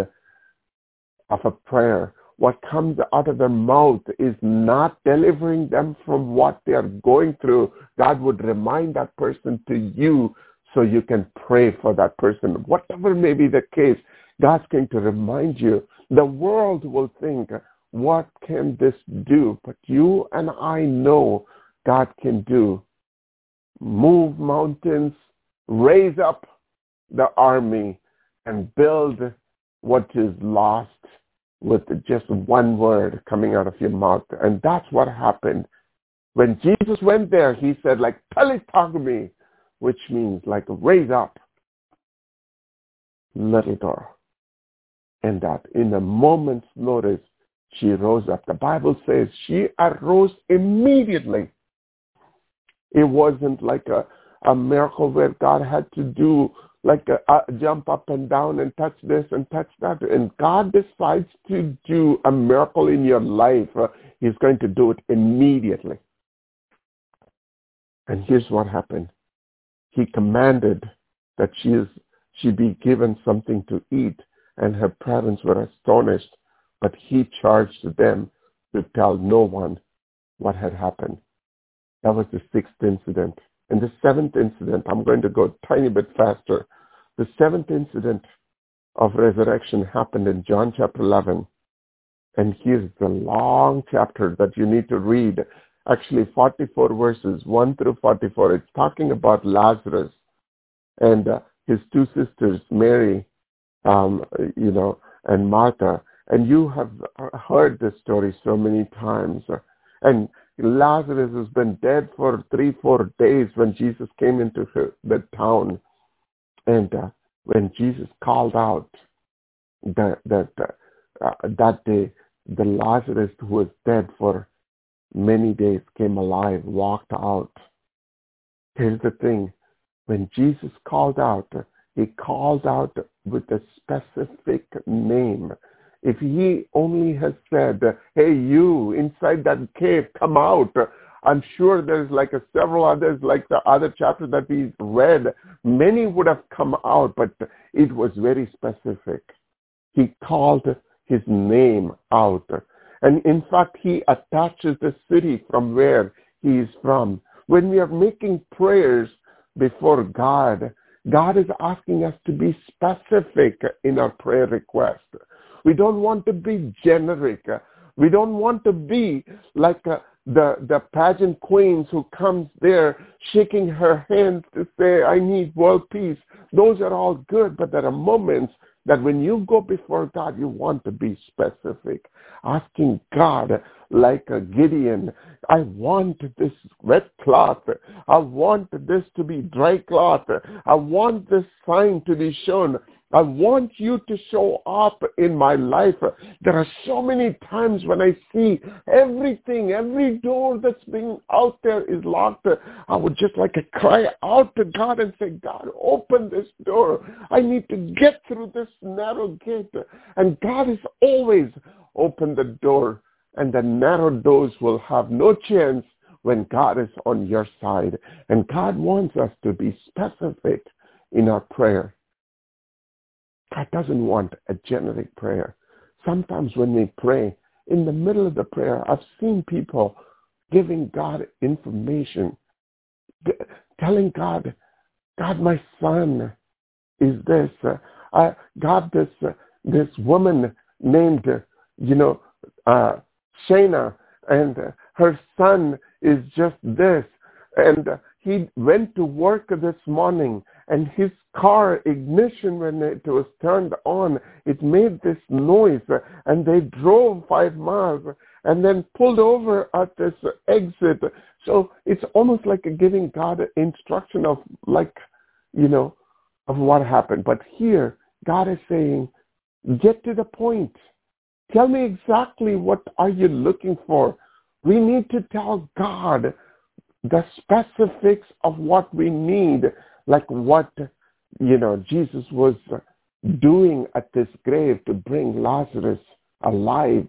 of a prayer, what comes out of their mouth is not delivering them from what they are going through. God would remind that person to you so you can pray for that person. Whatever may be the case, God's going to remind you. The world will think, what can this do? But you and I know God can do. Move mountains, raise up the army, and build what is lost with just one word coming out of your mouth. And that's what happened. When Jesus went there, he said, like, me," which means like raise up little girl. And that in a moment's notice, she rose up. The Bible says she arose immediately. It wasn't like a, a miracle where God had to do like a, a jump up and down and touch this and touch that. And God decides to do a miracle in your life. Uh, he's going to do it immediately. And here's what happened. He commanded that she, is, she be given something to eat, and her parents were astonished but he charged them to tell no one what had happened. That was the sixth incident. And the seventh incident, I'm going to go a tiny bit faster. The seventh incident of resurrection happened in John chapter 11. And here's the long chapter that you need to read. Actually, 44 verses, 1 through 44. It's talking about Lazarus and uh, his two sisters, Mary, um, you know, and Martha. And you have heard this story so many times. And Lazarus has been dead for three, four days when Jesus came into the town. And uh, when Jesus called out that, that, uh, that day, the Lazarus who was dead for many days came alive, walked out. Here's the thing. When Jesus called out, he called out with a specific name. If he only has said, hey, you inside that cave, come out, I'm sure there's like a several others, like the other chapter that we read, many would have come out, but it was very specific. He called his name out. And in fact, he attaches the city from where he is from. When we are making prayers before God, God is asking us to be specific in our prayer request. We don't want to be generic. We don't want to be like uh, the the pageant queens who comes there shaking her hands to say, "I need world peace." Those are all good, but there are moments that when you go before God, you want to be specific, asking God, like a Gideon, I want this wet cloth. I want this to be dry cloth. I want this sign to be shown. I want you to show up in my life. There are so many times when I see everything, every door that's being out there is locked. I would just like to cry out to God and say, God, open this door. I need to get through this narrow gate. And God has always opened the door and the narrow doors will have no chance when God is on your side. And God wants us to be specific in our prayer. God doesn't want a generic prayer. Sometimes when we pray, in the middle of the prayer, I've seen people giving God information, telling God, God, my son is this. Uh, I, God, this uh, this woman named, uh, you know, uh, Shana, and uh, her son is just this. And uh, he went to work this morning and his car ignition when it was turned on it made this noise and they drove five miles and then pulled over at this exit. So it's almost like giving god instruction of like you know of what happened. But here god is saying get to the point. Tell me exactly what are you looking for. We need to tell god the specifics of what we need like what you know Jesus was doing at this grave to bring Lazarus alive,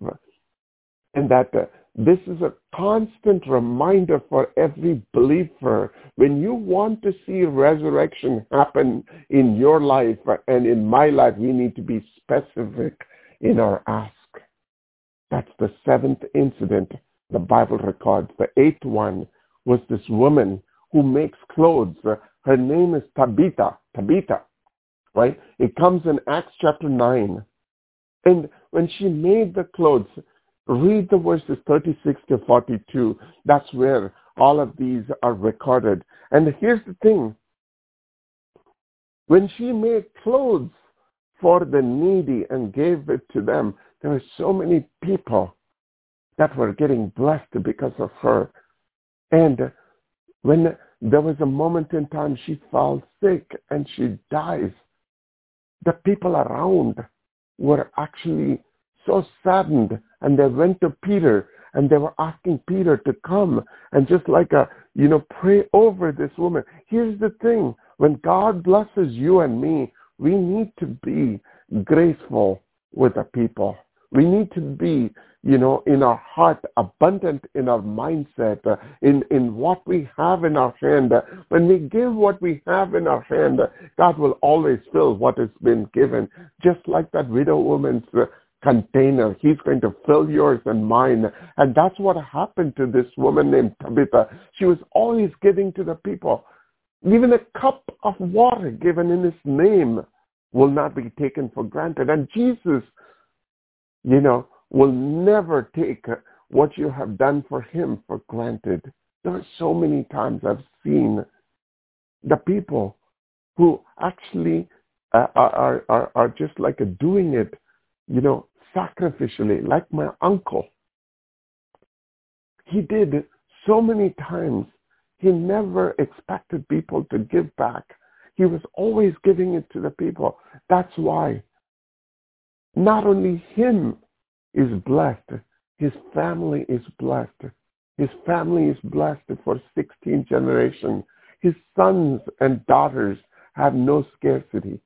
and that uh, this is a constant reminder for every believer. When you want to see resurrection happen in your life and in my life, we need to be specific in our ask. That's the seventh incident the Bible records. The eighth one was this woman who makes clothes her name is Tabitha. Tabitha, right? It comes in Acts chapter 9. And when she made the clothes, read the verses 36 to 42. That's where all of these are recorded. And here's the thing. When she made clothes for the needy and gave it to them, there were so many people that were getting blessed because of her. And when there was a moment in time she fell sick and she dies. The people around were actually so saddened and they went to Peter and they were asking Peter to come and just like a, you know, pray over this woman. Here's the thing. When God blesses you and me, we need to be graceful with the people. We need to be, you know, in our heart, abundant in our mindset, uh, in, in what we have in our hand. When we give what we have in our hand, God will always fill what has been given. Just like that widow woman's uh, container. He's going to fill yours and mine. And that's what happened to this woman named Tabitha. She was always giving to the people. Even a cup of water given in his name will not be taken for granted. And Jesus you know, will never take what you have done for him for granted. There are so many times I've seen the people who actually uh, are, are, are just like doing it, you know, sacrificially, like my uncle. He did so many times. He never expected people to give back. He was always giving it to the people. That's why not only him is blessed, his family is blessed. His family is blessed for 16 generations. His sons and daughters have no scarcity.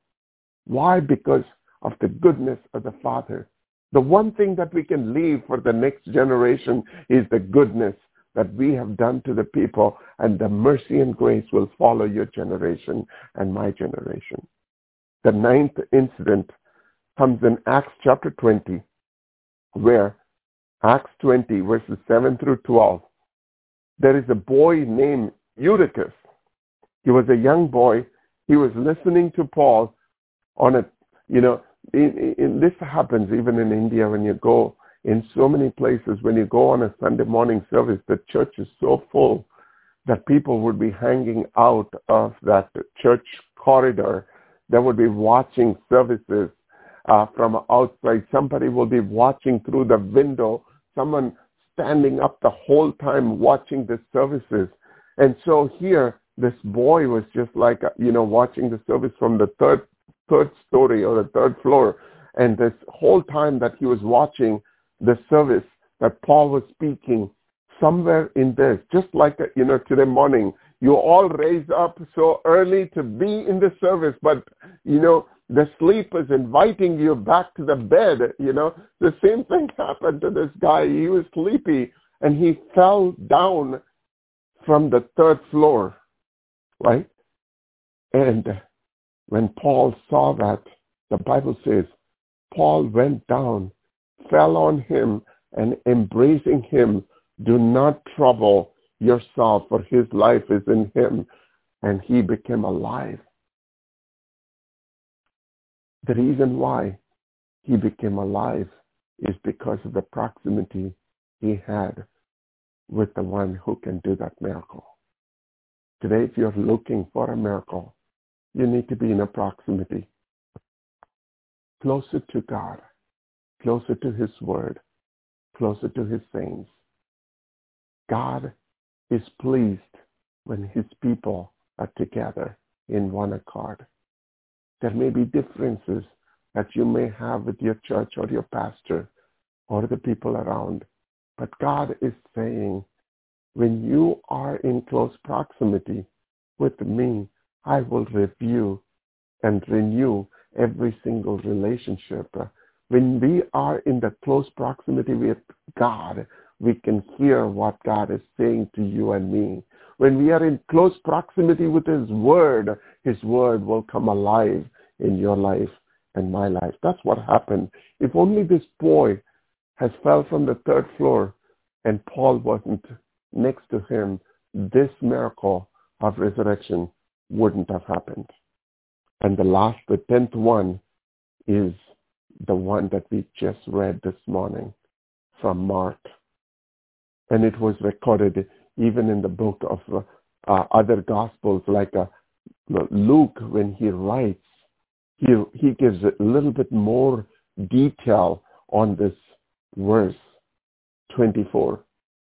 Why? Because of the goodness of the Father. The one thing that we can leave for the next generation is the goodness that we have done to the people, and the mercy and grace will follow your generation and my generation. The ninth incident comes in Acts chapter 20, where Acts 20, verses 7 through 12, there is a boy named Eutychus. He was a young boy. He was listening to Paul on a, you know, in, in, this happens even in India when you go in so many places. When you go on a Sunday morning service, the church is so full that people would be hanging out of that church corridor. They would be watching services uh, from outside. Somebody will be watching through the window. Someone standing up the whole time watching the services. And so here, this boy was just like, uh, you know, watching the service from the third, third story or the third floor. And this whole time that he was watching the service that Paul was speaking, somewhere in this, just like, uh, you know, today morning, you all raised up so early to be in the service, but, you know, the sleep is inviting you back to the bed, you know. The same thing happened to this guy. He was sleepy and he fell down from the third floor, right? And when Paul saw that, the Bible says, Paul went down, fell on him, and embracing him, do not trouble yourself, for his life is in him. And he became alive. The reason why he became alive is because of the proximity he had with the one who can do that miracle. Today, if you're looking for a miracle, you need to be in a proximity closer to God, closer to his word, closer to his saints. God is pleased when his people are together in one accord. There may be differences that you may have with your church or your pastor or the people around. But God is saying, when you are in close proximity with me, I will review and renew every single relationship. When we are in the close proximity with God, we can hear what God is saying to you and me. When we are in close proximity with His Word, His Word will come alive in your life and my life. That's what happened. If only this boy has fell from the third floor and Paul wasn't next to him, this miracle of resurrection wouldn't have happened. And the last, the tenth one, is the one that we just read this morning from Mark. And it was recorded even in the book of uh, uh, other gospels like uh, Luke when he writes he, he gives a little bit more detail on this verse 24.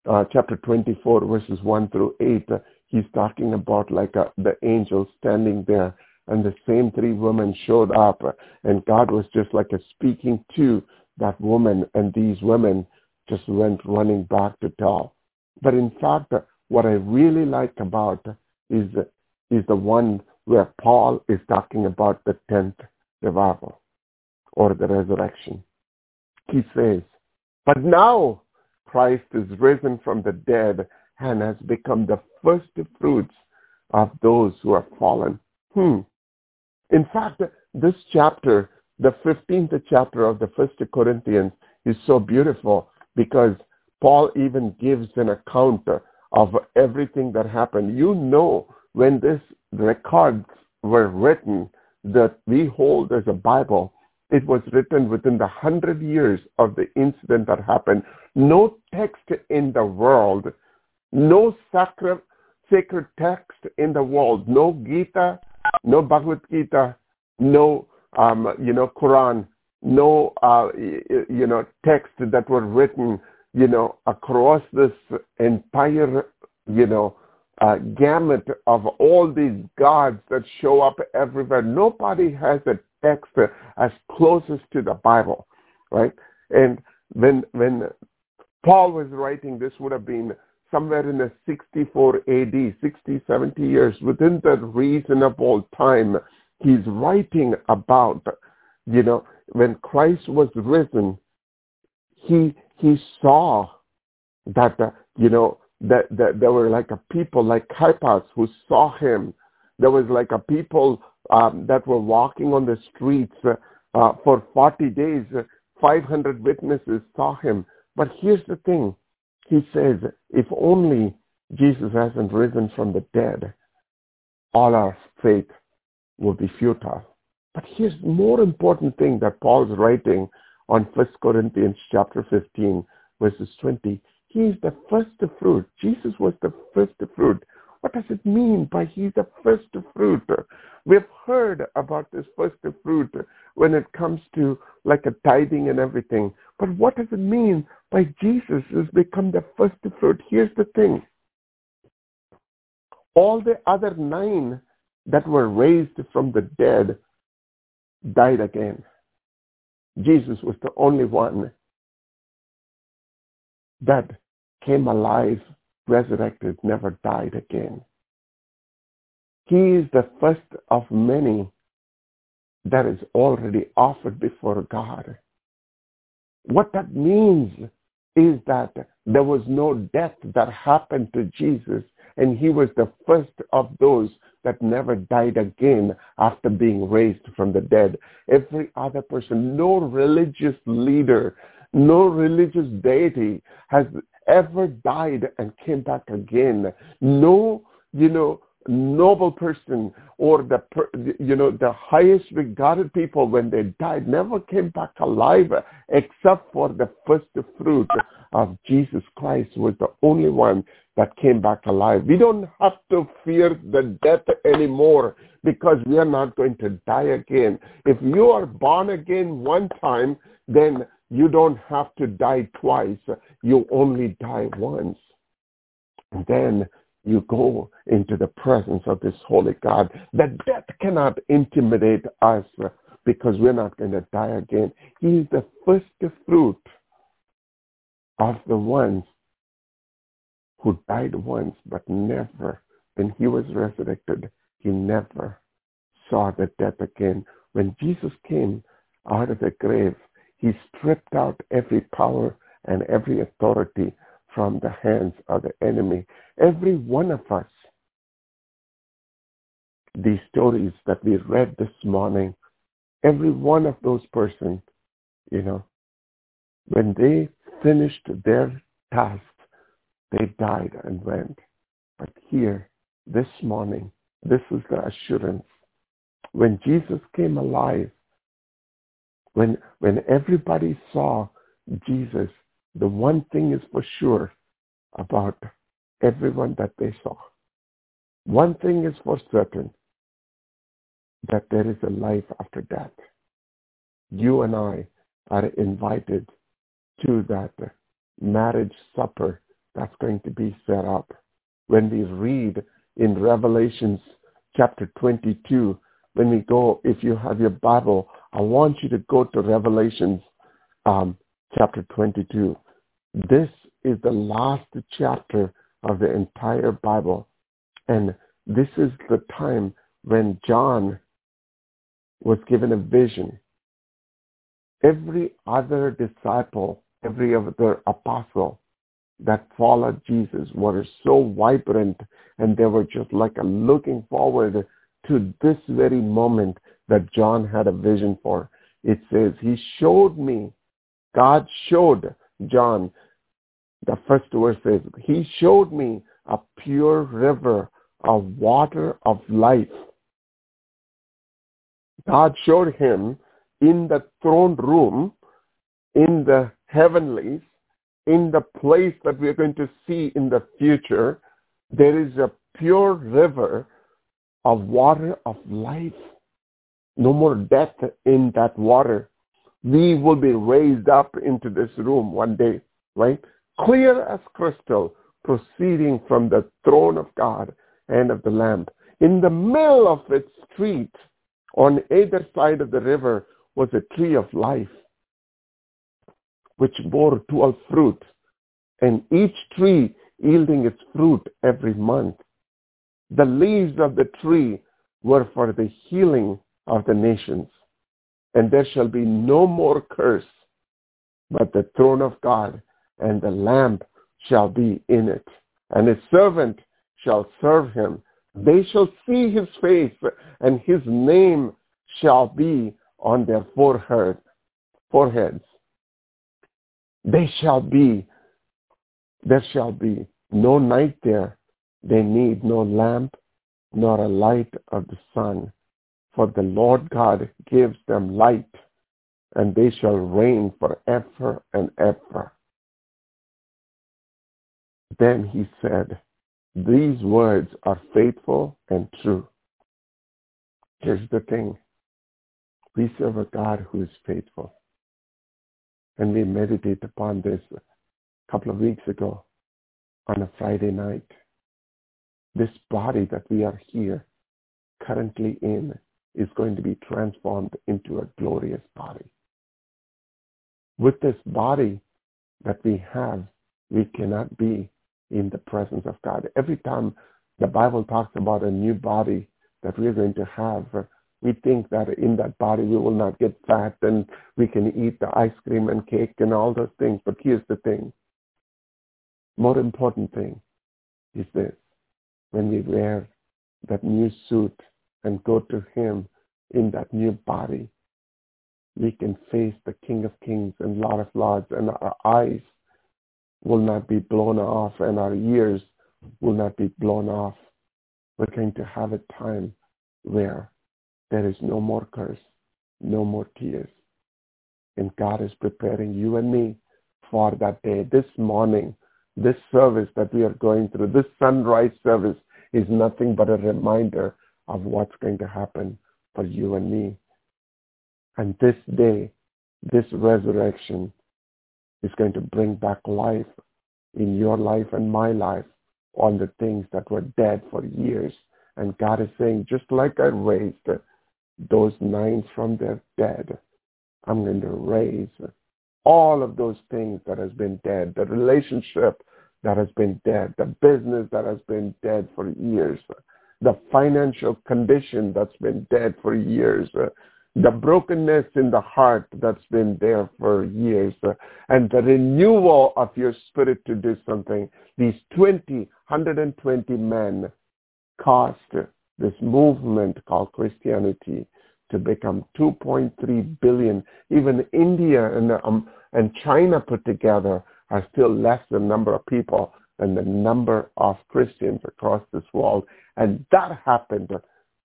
Uh, chapter 24, verses 1 through 8, uh, he's talking about like uh, the angel standing there and the same three women showed up and God was just like a speaking to that woman and these women just went running back to tell. But in fact, what I really like about is, is the one where Paul is talking about the tenth revival or the resurrection. He says, but now Christ is risen from the dead and has become the first fruits of those who are fallen. Hmm. In fact, this chapter, the 15th chapter of the First Corinthians, is so beautiful because Paul even gives an account of everything that happened. You know when these records were written that we hold as a Bible, it was written within the hundred years of the incident that happened. No text in the world, no sacred, sacred text in the world, no Gita, no Bhagavad Gita, no, um, you know, Quran, no, uh, you know, text that were written, you know, across this entire, you know, uh, gamut of all these gods that show up everywhere. Nobody has a text as closest to the Bible, right? And when when Paul was writing, this would have been somewhere in the 64 AD, 60, 70 years, within the reasonable time. He's writing about, you know, when Christ was risen, he he saw that, uh, you know, that, that there were like a people like Caiaphas who saw him. There was like a people um, that were walking on the streets uh, uh, for 40 days. 500 witnesses saw him. But here's the thing. He says, if only Jesus hasn't risen from the dead, all our faith will be futile. But here's the more important thing that Paul's writing on 1 Corinthians chapter 15, verses 20. He is the first fruit. Jesus was the first fruit. What does it mean by he's the first fruit? We've heard about this first fruit when it comes to like a tithing and everything. But what does it mean by Jesus has become the first fruit? Here's the thing. All the other nine that were raised from the dead died again. Jesus was the only one that came alive, resurrected, never died again. He is the first of many that is already offered before God. What that means is that there was no death that happened to Jesus, and he was the first of those that never died again after being raised from the dead. Every other person, no religious leader, no religious deity has ever died and came back again. No, you know, noble person or the you know the highest regarded people when they died never came back alive except for the first fruit of Jesus Christ was the only one that came back alive. We don't have to fear the death anymore because we are not going to die again. If you are born again one time, then you don't have to die twice. You only die once. And then you go into the presence of this holy God. That death cannot intimidate us because we're not going to die again. He is the first fruit of the ones who died once but never, when he was resurrected, he never saw the death again. When Jesus came out of the grave, he stripped out every power and every authority from the hands of the enemy. Every one of us, these stories that we read this morning, every one of those persons, you know, when they finished their task, they died and went. But here, this morning, this is the assurance. When Jesus came alive, when, when everybody saw Jesus, the one thing is for sure about everyone that they saw. One thing is for certain, that there is a life after death. You and I are invited to that marriage supper that's going to be set up. When we read in Revelations chapter 22, when we go, if you have your Bible, I want you to go to Revelations um, chapter 22. This is the last chapter of the entire Bible. And this is the time when John was given a vision. Every other disciple, every other apostle that followed Jesus were so vibrant and they were just like looking forward to this very moment that John had a vision for. It says, he showed me, God showed John, the first verse says, he showed me a pure river of water of life. God showed him in the throne room, in the heavenlies, in the place that we're going to see in the future, there is a pure river of water of life no more death in that water. We will be raised up into this room one day, right? Clear as crystal, proceeding from the throne of God and of the Lamb. In the middle of its street, on either side of the river, was a tree of life, which bore twelve fruit, and each tree yielding its fruit every month. The leaves of the tree were for the healing of the nations. And there shall be no more curse, but the throne of God and the Lamb shall be in it. And his servant shall serve him. They shall see his face, and his name shall be on their forehead, foreheads. They shall be, there shall be no night there. They need no lamp nor a light of the sun For the Lord God gives them light, and they shall reign forever and ever. Then he said, These words are faithful and true. Here's the thing. We serve a God who is faithful. And we meditate upon this a couple of weeks ago on a Friday night. This body that we are here currently in is going to be transformed into a glorious body. With this body that we have, we cannot be in the presence of God. Every time the Bible talks about a new body that we're going to have, we think that in that body we will not get fat and we can eat the ice cream and cake and all those things. But here's the thing. More important thing is this. When we wear that new suit and go to him in that new body, we can face the King of Kings and Lord of Lords and our eyes will not be blown off and our ears will not be blown off. We're going to have a time where there is no more curse, no more tears. And God is preparing you and me for that day. This morning, this service that we are going through, this sunrise service is nothing but a reminder of what's going to happen for you and me. And this day, this resurrection is going to bring back life in your life and my life on the things that were dead for years. And God is saying, just like I raised those nine from their dead, I'm going to raise all of those things that has been dead, the relationship that has been dead, the business that has been dead for years, the financial condition that's been dead for years, the brokenness in the heart that's been there for years uh, and the renewal of your spirit to do something. These 20, 120 men caused this movement called Christianity to become 2.3 billion. Even India and, um, and China put together are still less the number of people than the number of Christians across this world. And that happened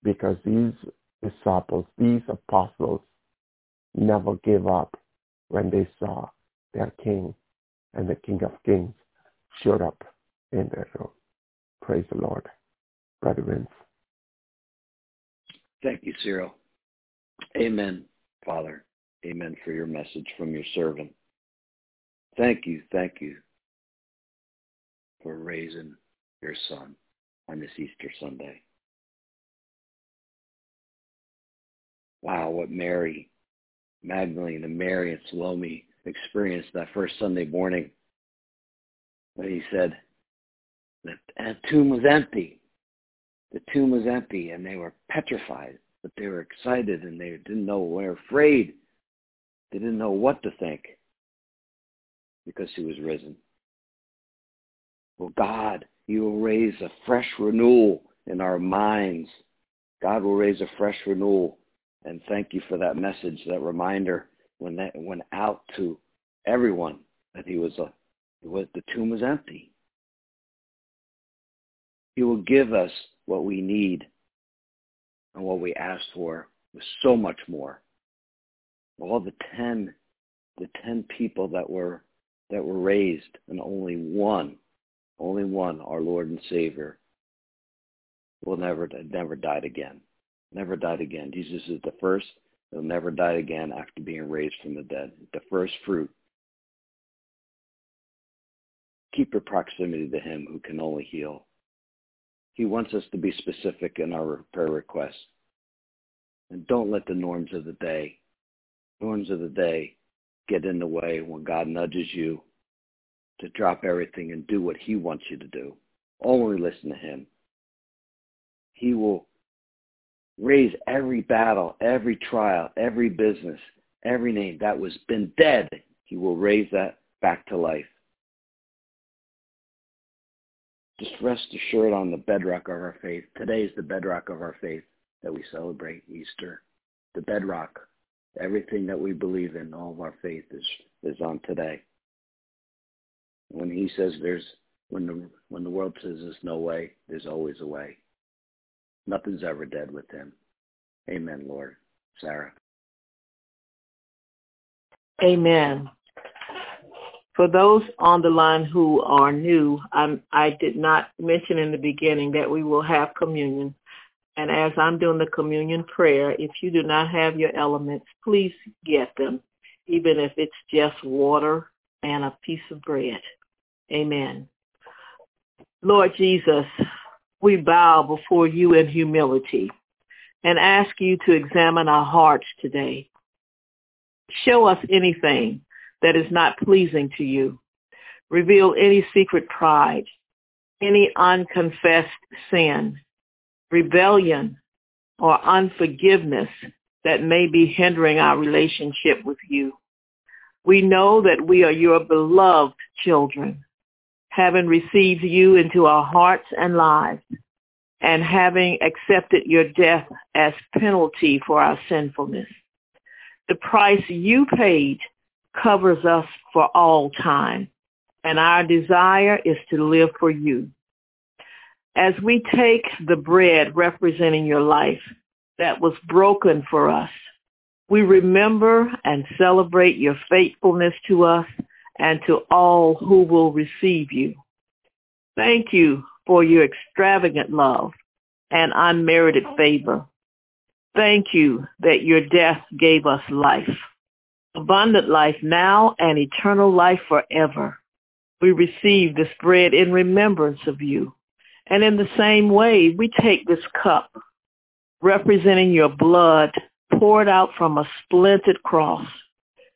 because these disciples, these apostles, never gave up when they saw their king and the King of Kings showed up in their room. Praise the Lord. Brother Vince. Thank you, Cyril. Amen, Father. Amen for your message from your servant. Thank you, thank you for raising your son on this Easter Sunday. wow, what Mary Magdalene and Mary and Salome experienced that first Sunday morning when he said that the tomb was empty. The tomb was empty and they were petrified, but they were excited and they didn't know, they were afraid. They didn't know what to think because he was risen. Well, God, you will raise a fresh renewal in our minds. God will raise a fresh renewal and thank you for that message, that reminder when that went out to everyone that he was a was the tomb was empty. He will give us what we need and what we asked for was so much more. All the ten the ten people that were that were raised and only one, only one, our Lord and Savior, will never never died again never died again. Jesus is the first that will never die again after being raised from the dead. The first fruit. Keep your proximity to him who can only heal. He wants us to be specific in our prayer requests. And don't let the norms of the day, norms of the day, get in the way when God nudges you to drop everything and do what he wants you to do. Only listen to him. He will raise every battle, every trial, every business, every name that was been dead. He will raise that back to life. Just rest assured on the bedrock of our faith. Today is the bedrock of our faith that we celebrate Easter. The bedrock. Everything that we believe in, all of our faith is, is on today. When he says there's when the when the world says there's no way, there's always a way. Nothing's ever dead with him. Amen, Lord. Sarah. Amen. For those on the line who are new, I'm, I did not mention in the beginning that we will have communion. And as I'm doing the communion prayer, if you do not have your elements, please get them, even if it's just water and a piece of bread. Amen. Lord Jesus, we bow before you in humility and ask you to examine our hearts today. Show us anything that is not pleasing to you. Reveal any secret pride, any unconfessed sin, rebellion, or unforgiveness that may be hindering our relationship with you. We know that we are your beloved children, having received you into our hearts and lives, and having accepted your death as penalty for our sinfulness. The price you paid covers us for all time, and our desire is to live for you. As we take the bread representing your life that was broken for us, we remember and celebrate your faithfulness to us and to all who will receive you. Thank you for your extravagant love and unmerited favor. Thank you that your death gave us life, abundant life now and eternal life forever. We receive this bread in remembrance of you. And in the same way, we take this cup representing your blood poured out from a splintered cross.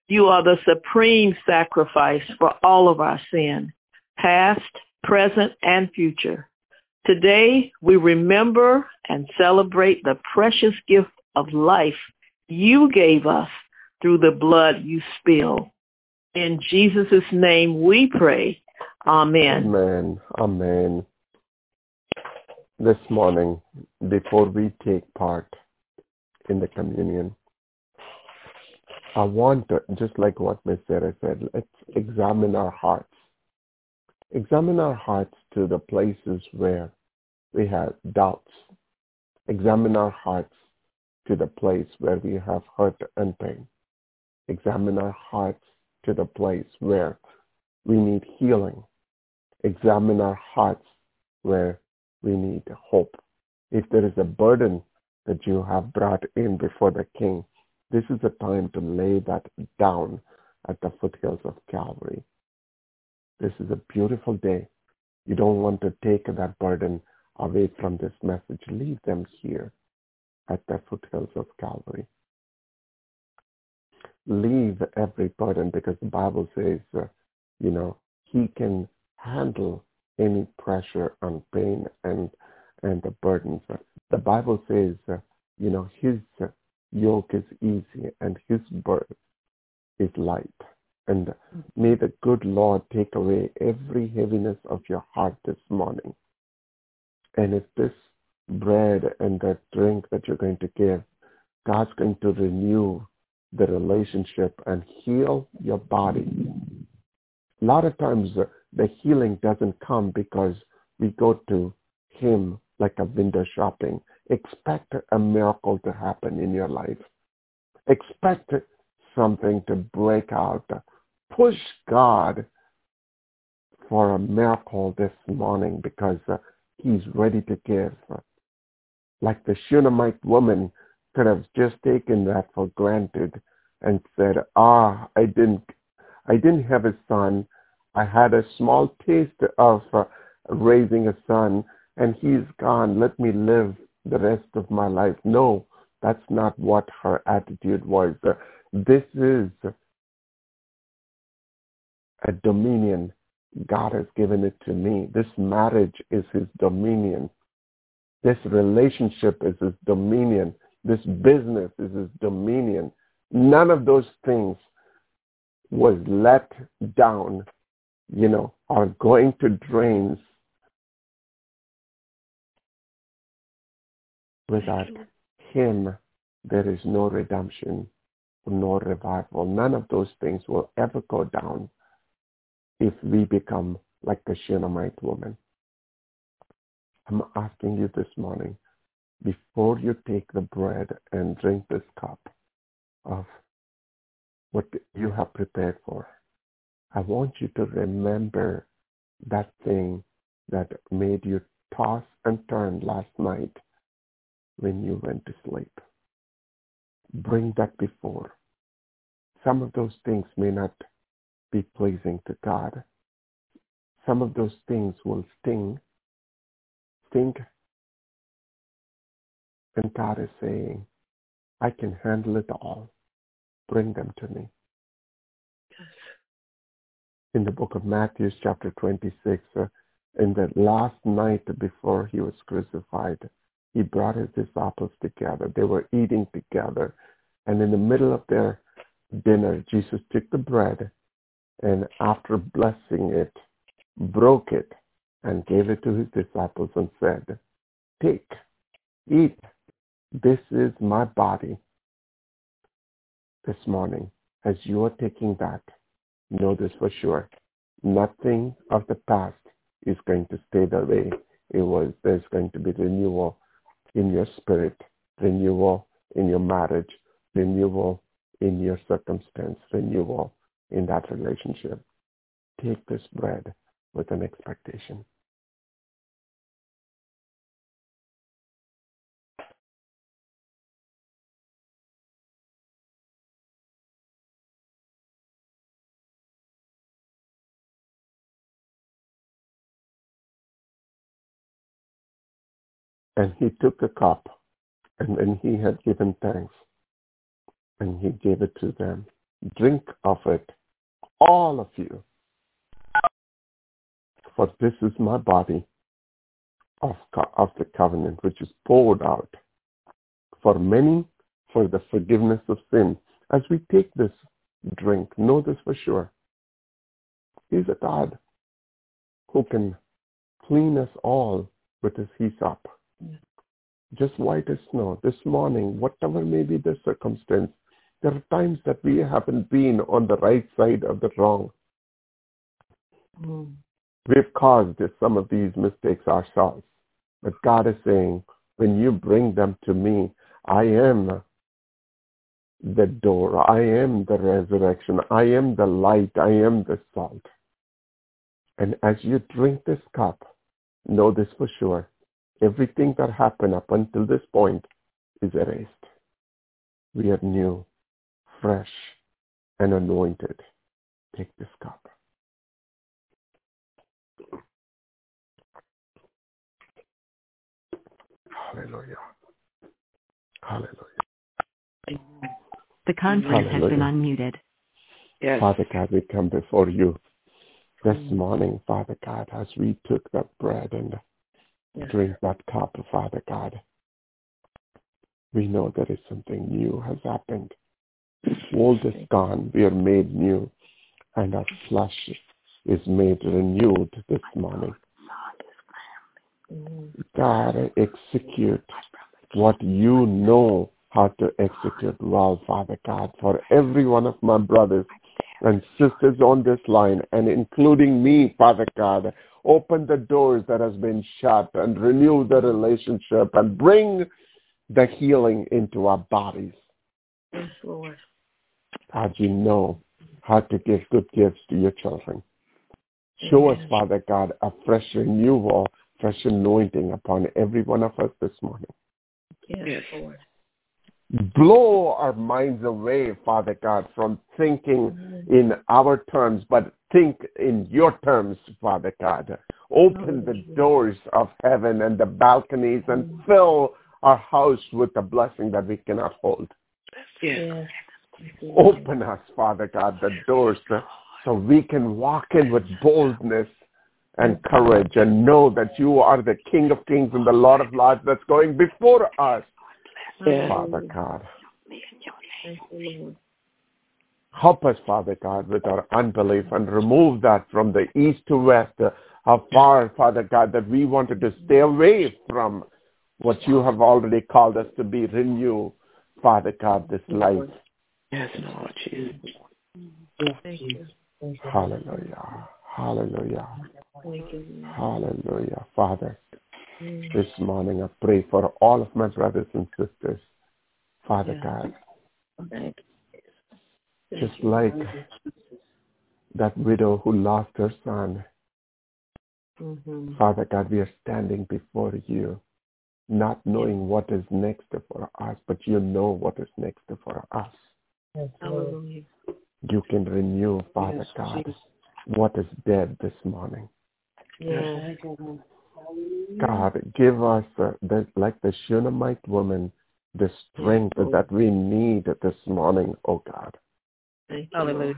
You are the supreme sacrifice for all of our sin, past, present, and future. Today, we remember and celebrate the precious gift of life you gave us through the blood you spilled. In Jesus' name we pray. Amen. Amen. Amen. This morning, before we take part in the communion, I want to, just like what Miss Sarah said, let's examine our hearts. Examine our hearts to the places where we have doubts. Examine our hearts to the place where we have hurt and pain. Examine our hearts to the place where we need healing. Examine our hearts where we need hope. If there is a burden that you have brought in before the King, this is the time to lay that down at the foothills of Calvary. This is a beautiful day. You don't want to take that burden away from this message. Leave them here at the foothills of Calvary. Leave every burden because the Bible says, uh, you know, he can handle any pressure and pain and and the burdens. The Bible says, uh, you know, his yoke is easy and his burden is light. And may the good Lord take away every heaviness of your heart this morning. And if this bread and that drink that you're going to give, God's going to renew the relationship and heal your body. A lot of times the, the healing doesn't come because we go to him like a window shopping. Expect a miracle to happen in your life. Expect something to break out. Push God for a miracle this morning because uh, he's ready to give. Like the Shunammite woman could have just taken that for granted and said, ah, I didn't, I didn't have a son. I had a small taste of uh, raising a son and he's gone. Let me live the rest of my life. No, that's not what her attitude was. This is a dominion. God has given it to me. This marriage is his dominion. This relationship is his dominion. This business is his dominion. None of those things was let down, you know, are going to drains without him there is no redemption, no revival. None of those things will ever go down if we become like the Shunammite woman. I'm asking you this morning, before you take the bread and drink this cup of what you have prepared for, I want you to remember that thing that made you toss and turn last night when you went to sleep. Bring that before. Some of those things may not be pleasing to God. Some of those things will sting, sting. And God is saying, I can handle it all. Bring them to me. In the book of Matthew, chapter 26, uh, in the last night before he was crucified, he brought his disciples together. They were eating together. And in the middle of their dinner, Jesus took the bread and after blessing it, broke it and gave it to his disciples and said, Take, eat. This is my body. This morning, as you are taking that, know this for sure. Nothing of the past is going to stay the way it was. There's going to be renewal in your spirit, renewal in your marriage, renewal in your circumstance, renewal in that relationship. Take this bread with an expectation. And he took a cup, and when he had given thanks, and he gave it to them. Drink of it, all of you. For this is my body of, of the covenant, which is poured out for many for the forgiveness of sin. As we take this drink, know this for sure. He's a God who can clean us all with his hyssop. Just white as snow. This morning, whatever may be the circumstance, there are times that we haven't been on the right side of the wrong. Mm. We've caused some of these mistakes ourselves. But God is saying, when you bring them to me, I am the door. I am the resurrection. I am the light. I am the salt. And as you drink this cup, know this for sure. Everything that happened up until this point is erased. We are new fresh and anointed. Take this cup. Hallelujah. Hallelujah. The conference Hallelujah. has been unmuted. Yes. Father God, we come before you this morning, Father God, as we took that bread and yes. drink that cup, Father God. We know there is something new has happened old is gone, we are made new, and our flesh is made renewed this morning. God, execute what you know how to execute well, Father God, for every one of my brothers and sisters on this line, and including me, Father God. Open the doors that has been shut and renew the relationship and bring the healing into our bodies. Yes, Lord. God, you know how to give good gifts to your children. Show us, Father God, a fresh renewal, fresh anointing upon every one of us this morning. Yes, Lord. Blow our minds away, Father God, from thinking in our terms, but think in your terms, Father God. Open the doors of heaven and the balconies and fill our house with the blessing that we cannot hold. Yes. Open us, Father God, the doors so we can walk in with boldness and courage and know that you are the King of Kings and the Lord of Lords that's going before us, yes. Father God. Help us, Father God, with our unbelief and remove that from the east to west, uh, how far, Father God, that we wanted to stay away from what you have already called us to be. Renew, Father God, this life Yes, Lord Jesus. Thank you. Hallelujah. Hallelujah. Hallelujah. Father, This morning I pray for all of my brothers and sisters, Father Yes. God, just like that widow who lost her son. Mhm. Father God, we are standing before you, not knowing what is next for us, but you know what is next for us. Hallelujah. You can renew, Father God, what is dead this morning. Yes. God, give us, uh, the, like the Shunammite woman, the strength Lord. that we need this morning, oh God. Thank you. Lord.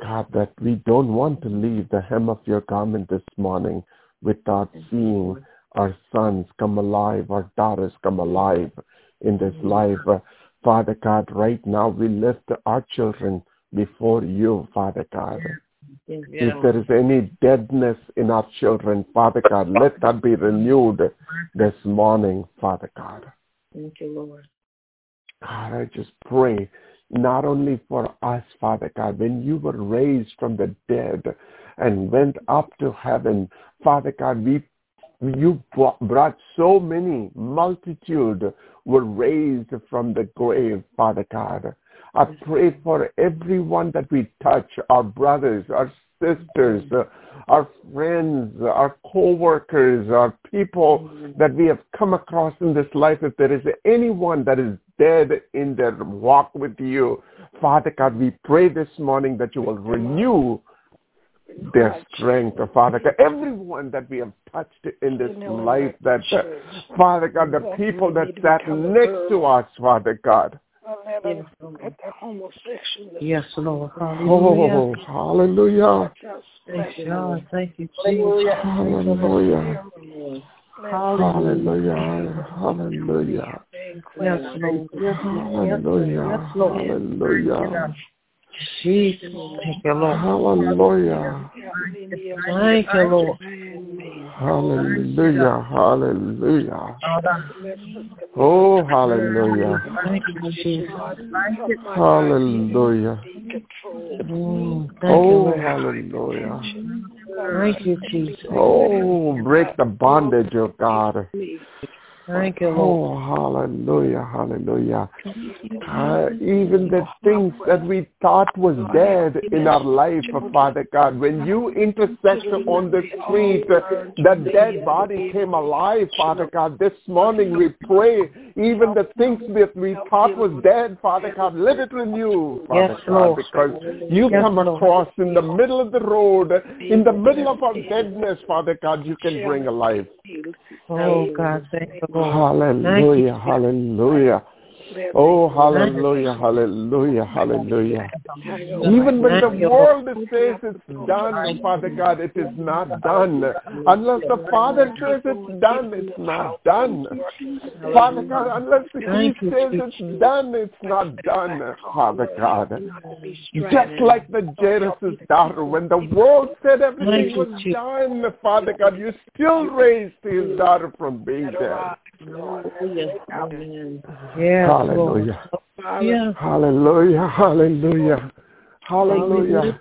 God, that we don't want to leave the hem of your garment this morning without seeing our sons come alive, our daughters come alive in this life. Uh, Father God, right now we lift our children before you, Father God. If there is any deadness in our children, Father God, let that be renewed this morning, Father God. Thank you, Lord. God, I just pray not only for us, Father God, when you were raised from the dead and went up to heaven, Father God, we you brought, brought so many multitude were raised from the grave, Father God. I pray for everyone that we touch, our brothers, our sisters, our friends, our co-workers, our people that we have come across in this life. If there is anyone that is dead in their walk with you, Father God, we pray this morning that you will renew their strength, Father God. Everyone that we have touched in this life, that uh, Father God, the people that sat next to us, Father God. Yes, Lord. Oh, hallelujah. Thank you, Lord. Thank you, Jesus. Hallelujah. Hallelujah. Hallelujah. Yes, Lord. Hallelujah. Hallelujah. Jesus. Thank you, Lord. Hallelujah. Thank you, Lord. Hallelujah. Hallelujah. Oh, hallelujah. Thank you, Jesus. Hallelujah. Mm, Thank you, Oh, hallelujah. Thank you, Jesus. Oh, break the bondage, of God. Thank you, Lord. Oh, hallelujah, hallelujah. Uh, even the things that we thought was dead in our life, Father God, when you intersected on the street, uh, that dead body came alive, Father God. This morning we pray, even the things that we thought was dead, Father God, let it renew, Father Yes, God, Lord. because you Yes, come Lord. across in the middle of the road, in the middle of our deadness, Father God, you can bring alive. Oh, God. Thank you, Lord. Hallelujah, hallelujah. Oh, hallelujah, hallelujah, hallelujah. Even when the world says it's done, Father God, it is not done. Unless the Father says it's done, it's not done. Father God, unless He says it's done, it's not done, Father God. Just like the Jairus' daughter, when the world said everything Thank was done, Father God, you still raised his daughter from being dead. Amen. Yes, Lord. Hallelujah. Yes. Hallelujah. Hallelujah. Hallelujah.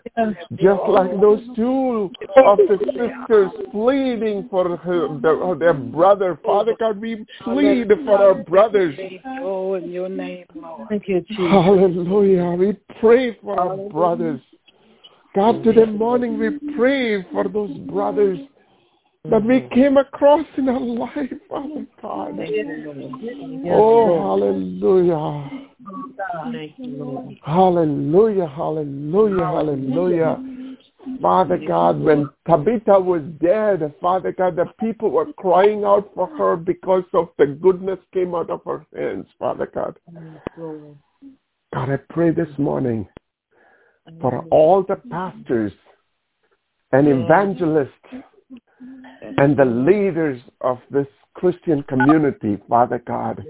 Just like those two of the sisters pleading for her, their, their brother. Father God, we plead for our brothers. Oh, in your name, Lord. Thank you, Jesus. Hallelujah. We pray for our brothers. God, today morning we pray for those brothers that we mm-hmm. came across in our life, Father God. Yes, Oh, hallelujah. Thank you, Lord. Hallelujah, hallelujah, hallelujah. Father God, when Tabitha was dead, Father God, the people were crying out for her because of the goodness came out of her hands, Father God. God, I pray this morning for all the pastors and evangelists and the leaders of this Christian community, Father God,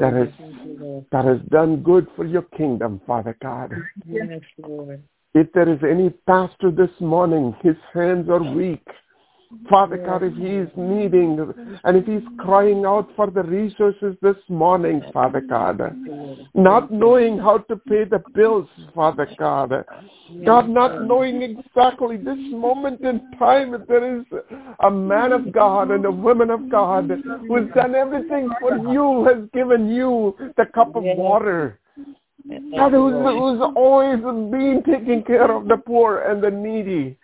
that has that has done good for your kingdom, Father God. If there is any pastor this morning, his hands are weak. Father God, if he is needing and if he's crying out for the resources this morning, Father God, not knowing how to pay the bills, Father God, God, not knowing exactly this moment in time if there is a man of God and a woman of God who has done everything for you, has given you the cup of water. God, who's, who's always been taking care of the poor and the needy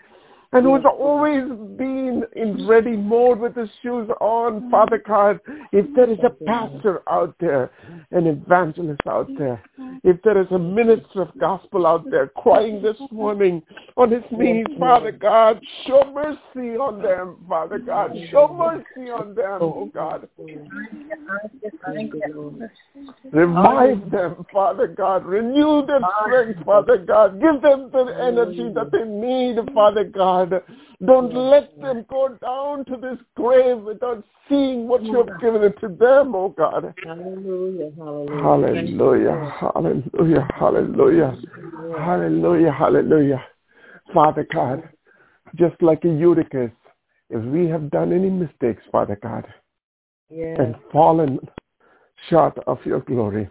and who's always been in ready mode with his shoes on, Father God, if there is a pastor out there, an evangelist out there, if there is a minister of gospel out there crying this morning on his knees, Father God, show mercy on them, Father God. Show mercy on them, oh God. Revive them, Father God. Renew their strength, Father God. Give them the energy that they need, Father God. God. Don't let them go down to this grave without seeing what you have given it to them, oh God. Hallelujah. Hallelujah. Hallelujah. Hallelujah. Hallelujah. Hallelujah. Father God, just like a Eutychus, if we have done any mistakes, Father God, yes. and fallen short of your glory,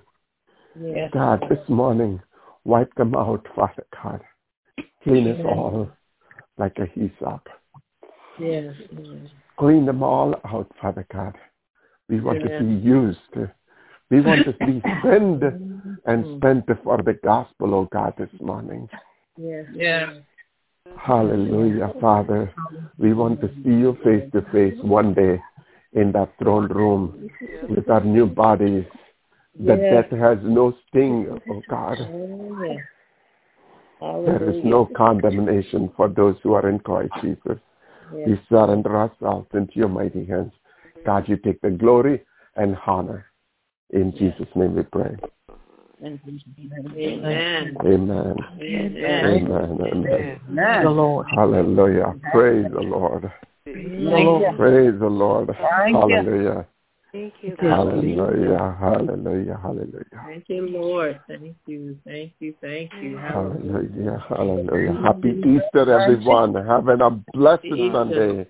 yes. God, this morning, wipe them out, Father God. Clean us all like a hyssop. Yes, yes. Clean them all out, Father God. We want yes. to be used. We want to be spent and mm. spent for the gospel, oh God, this morning. Yes. Yes. Hallelujah, Father. We want to see you face to face one day in that throne room with our new bodies. That yes. death has no sting, oh God. Oh, Yes. There is no condemnation for those who are in Christ Jesus. Yes. We surrender ourselves into your mighty hands. God, you take the glory and honor. In Jesus' name we pray. Amen. Amen. Amen. Amen. Amen. The Lord. Hallelujah. Praise the Lord. Praise the Lord. Hallelujah. Thank you. Hallelujah. Hallelujah. Hallelujah. Thank you, Lord. Thank you. Thank you. Thank you. Hallelujah. Hallelujah. Happy Easter, everyone. Having a blessed Easter. Sunday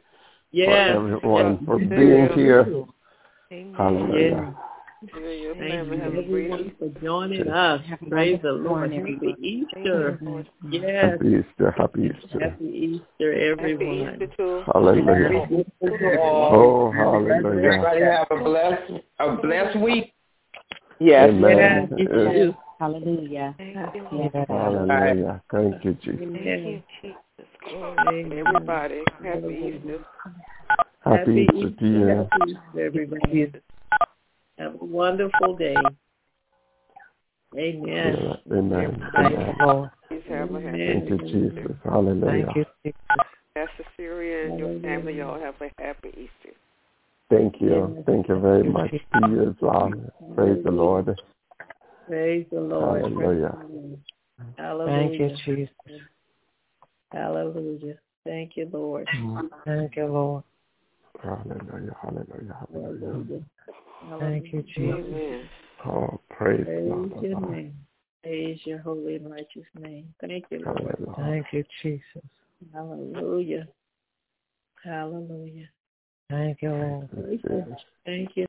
Yes. for everyone for being here. Amen. Hallelujah. Thank you, everyone, for joining us. Praise the Lord. Happy Easter. Yes. Happy Easter. Happy Easter. Happy Easter, everyone. Happy Easter too. Hallelujah. Oh, oh hallelujah. Everybody have a blessed, a blessed week. Yes. Amen. You Yes. Hallelujah. Thank you. Hallelujah. Thank you, Jesus. Thank you, Jesus. Amen. Everybody, happy Easter. Happy Easter to you. Happy Easter, everybody. Have a wonderful day. Amen. Amen. Thank Amen. you, Lord. Please have a happy Thank you, Jesus. Hallelujah. Thank you, Jesus. Pastor Syria and your family, y'all have a happy Easter. Thank you. Thank you very much to you as well. Praise the Lord. Praise the Lord. Hallelujah. Hallelujah. Thank you, Jesus. Hallelujah. Thank you, Lord. Thank you, Lord. Hallelujah. Hallelujah. Hallelujah. Hallelujah. Thank you, Jesus. Amen. Oh, praise Praise God. your name. Praise your holy and righteous name. Thank you, Lord. Hallelujah. Thank you, Jesus. Hallelujah. Hallelujah. Thank you, Lord. Thank you.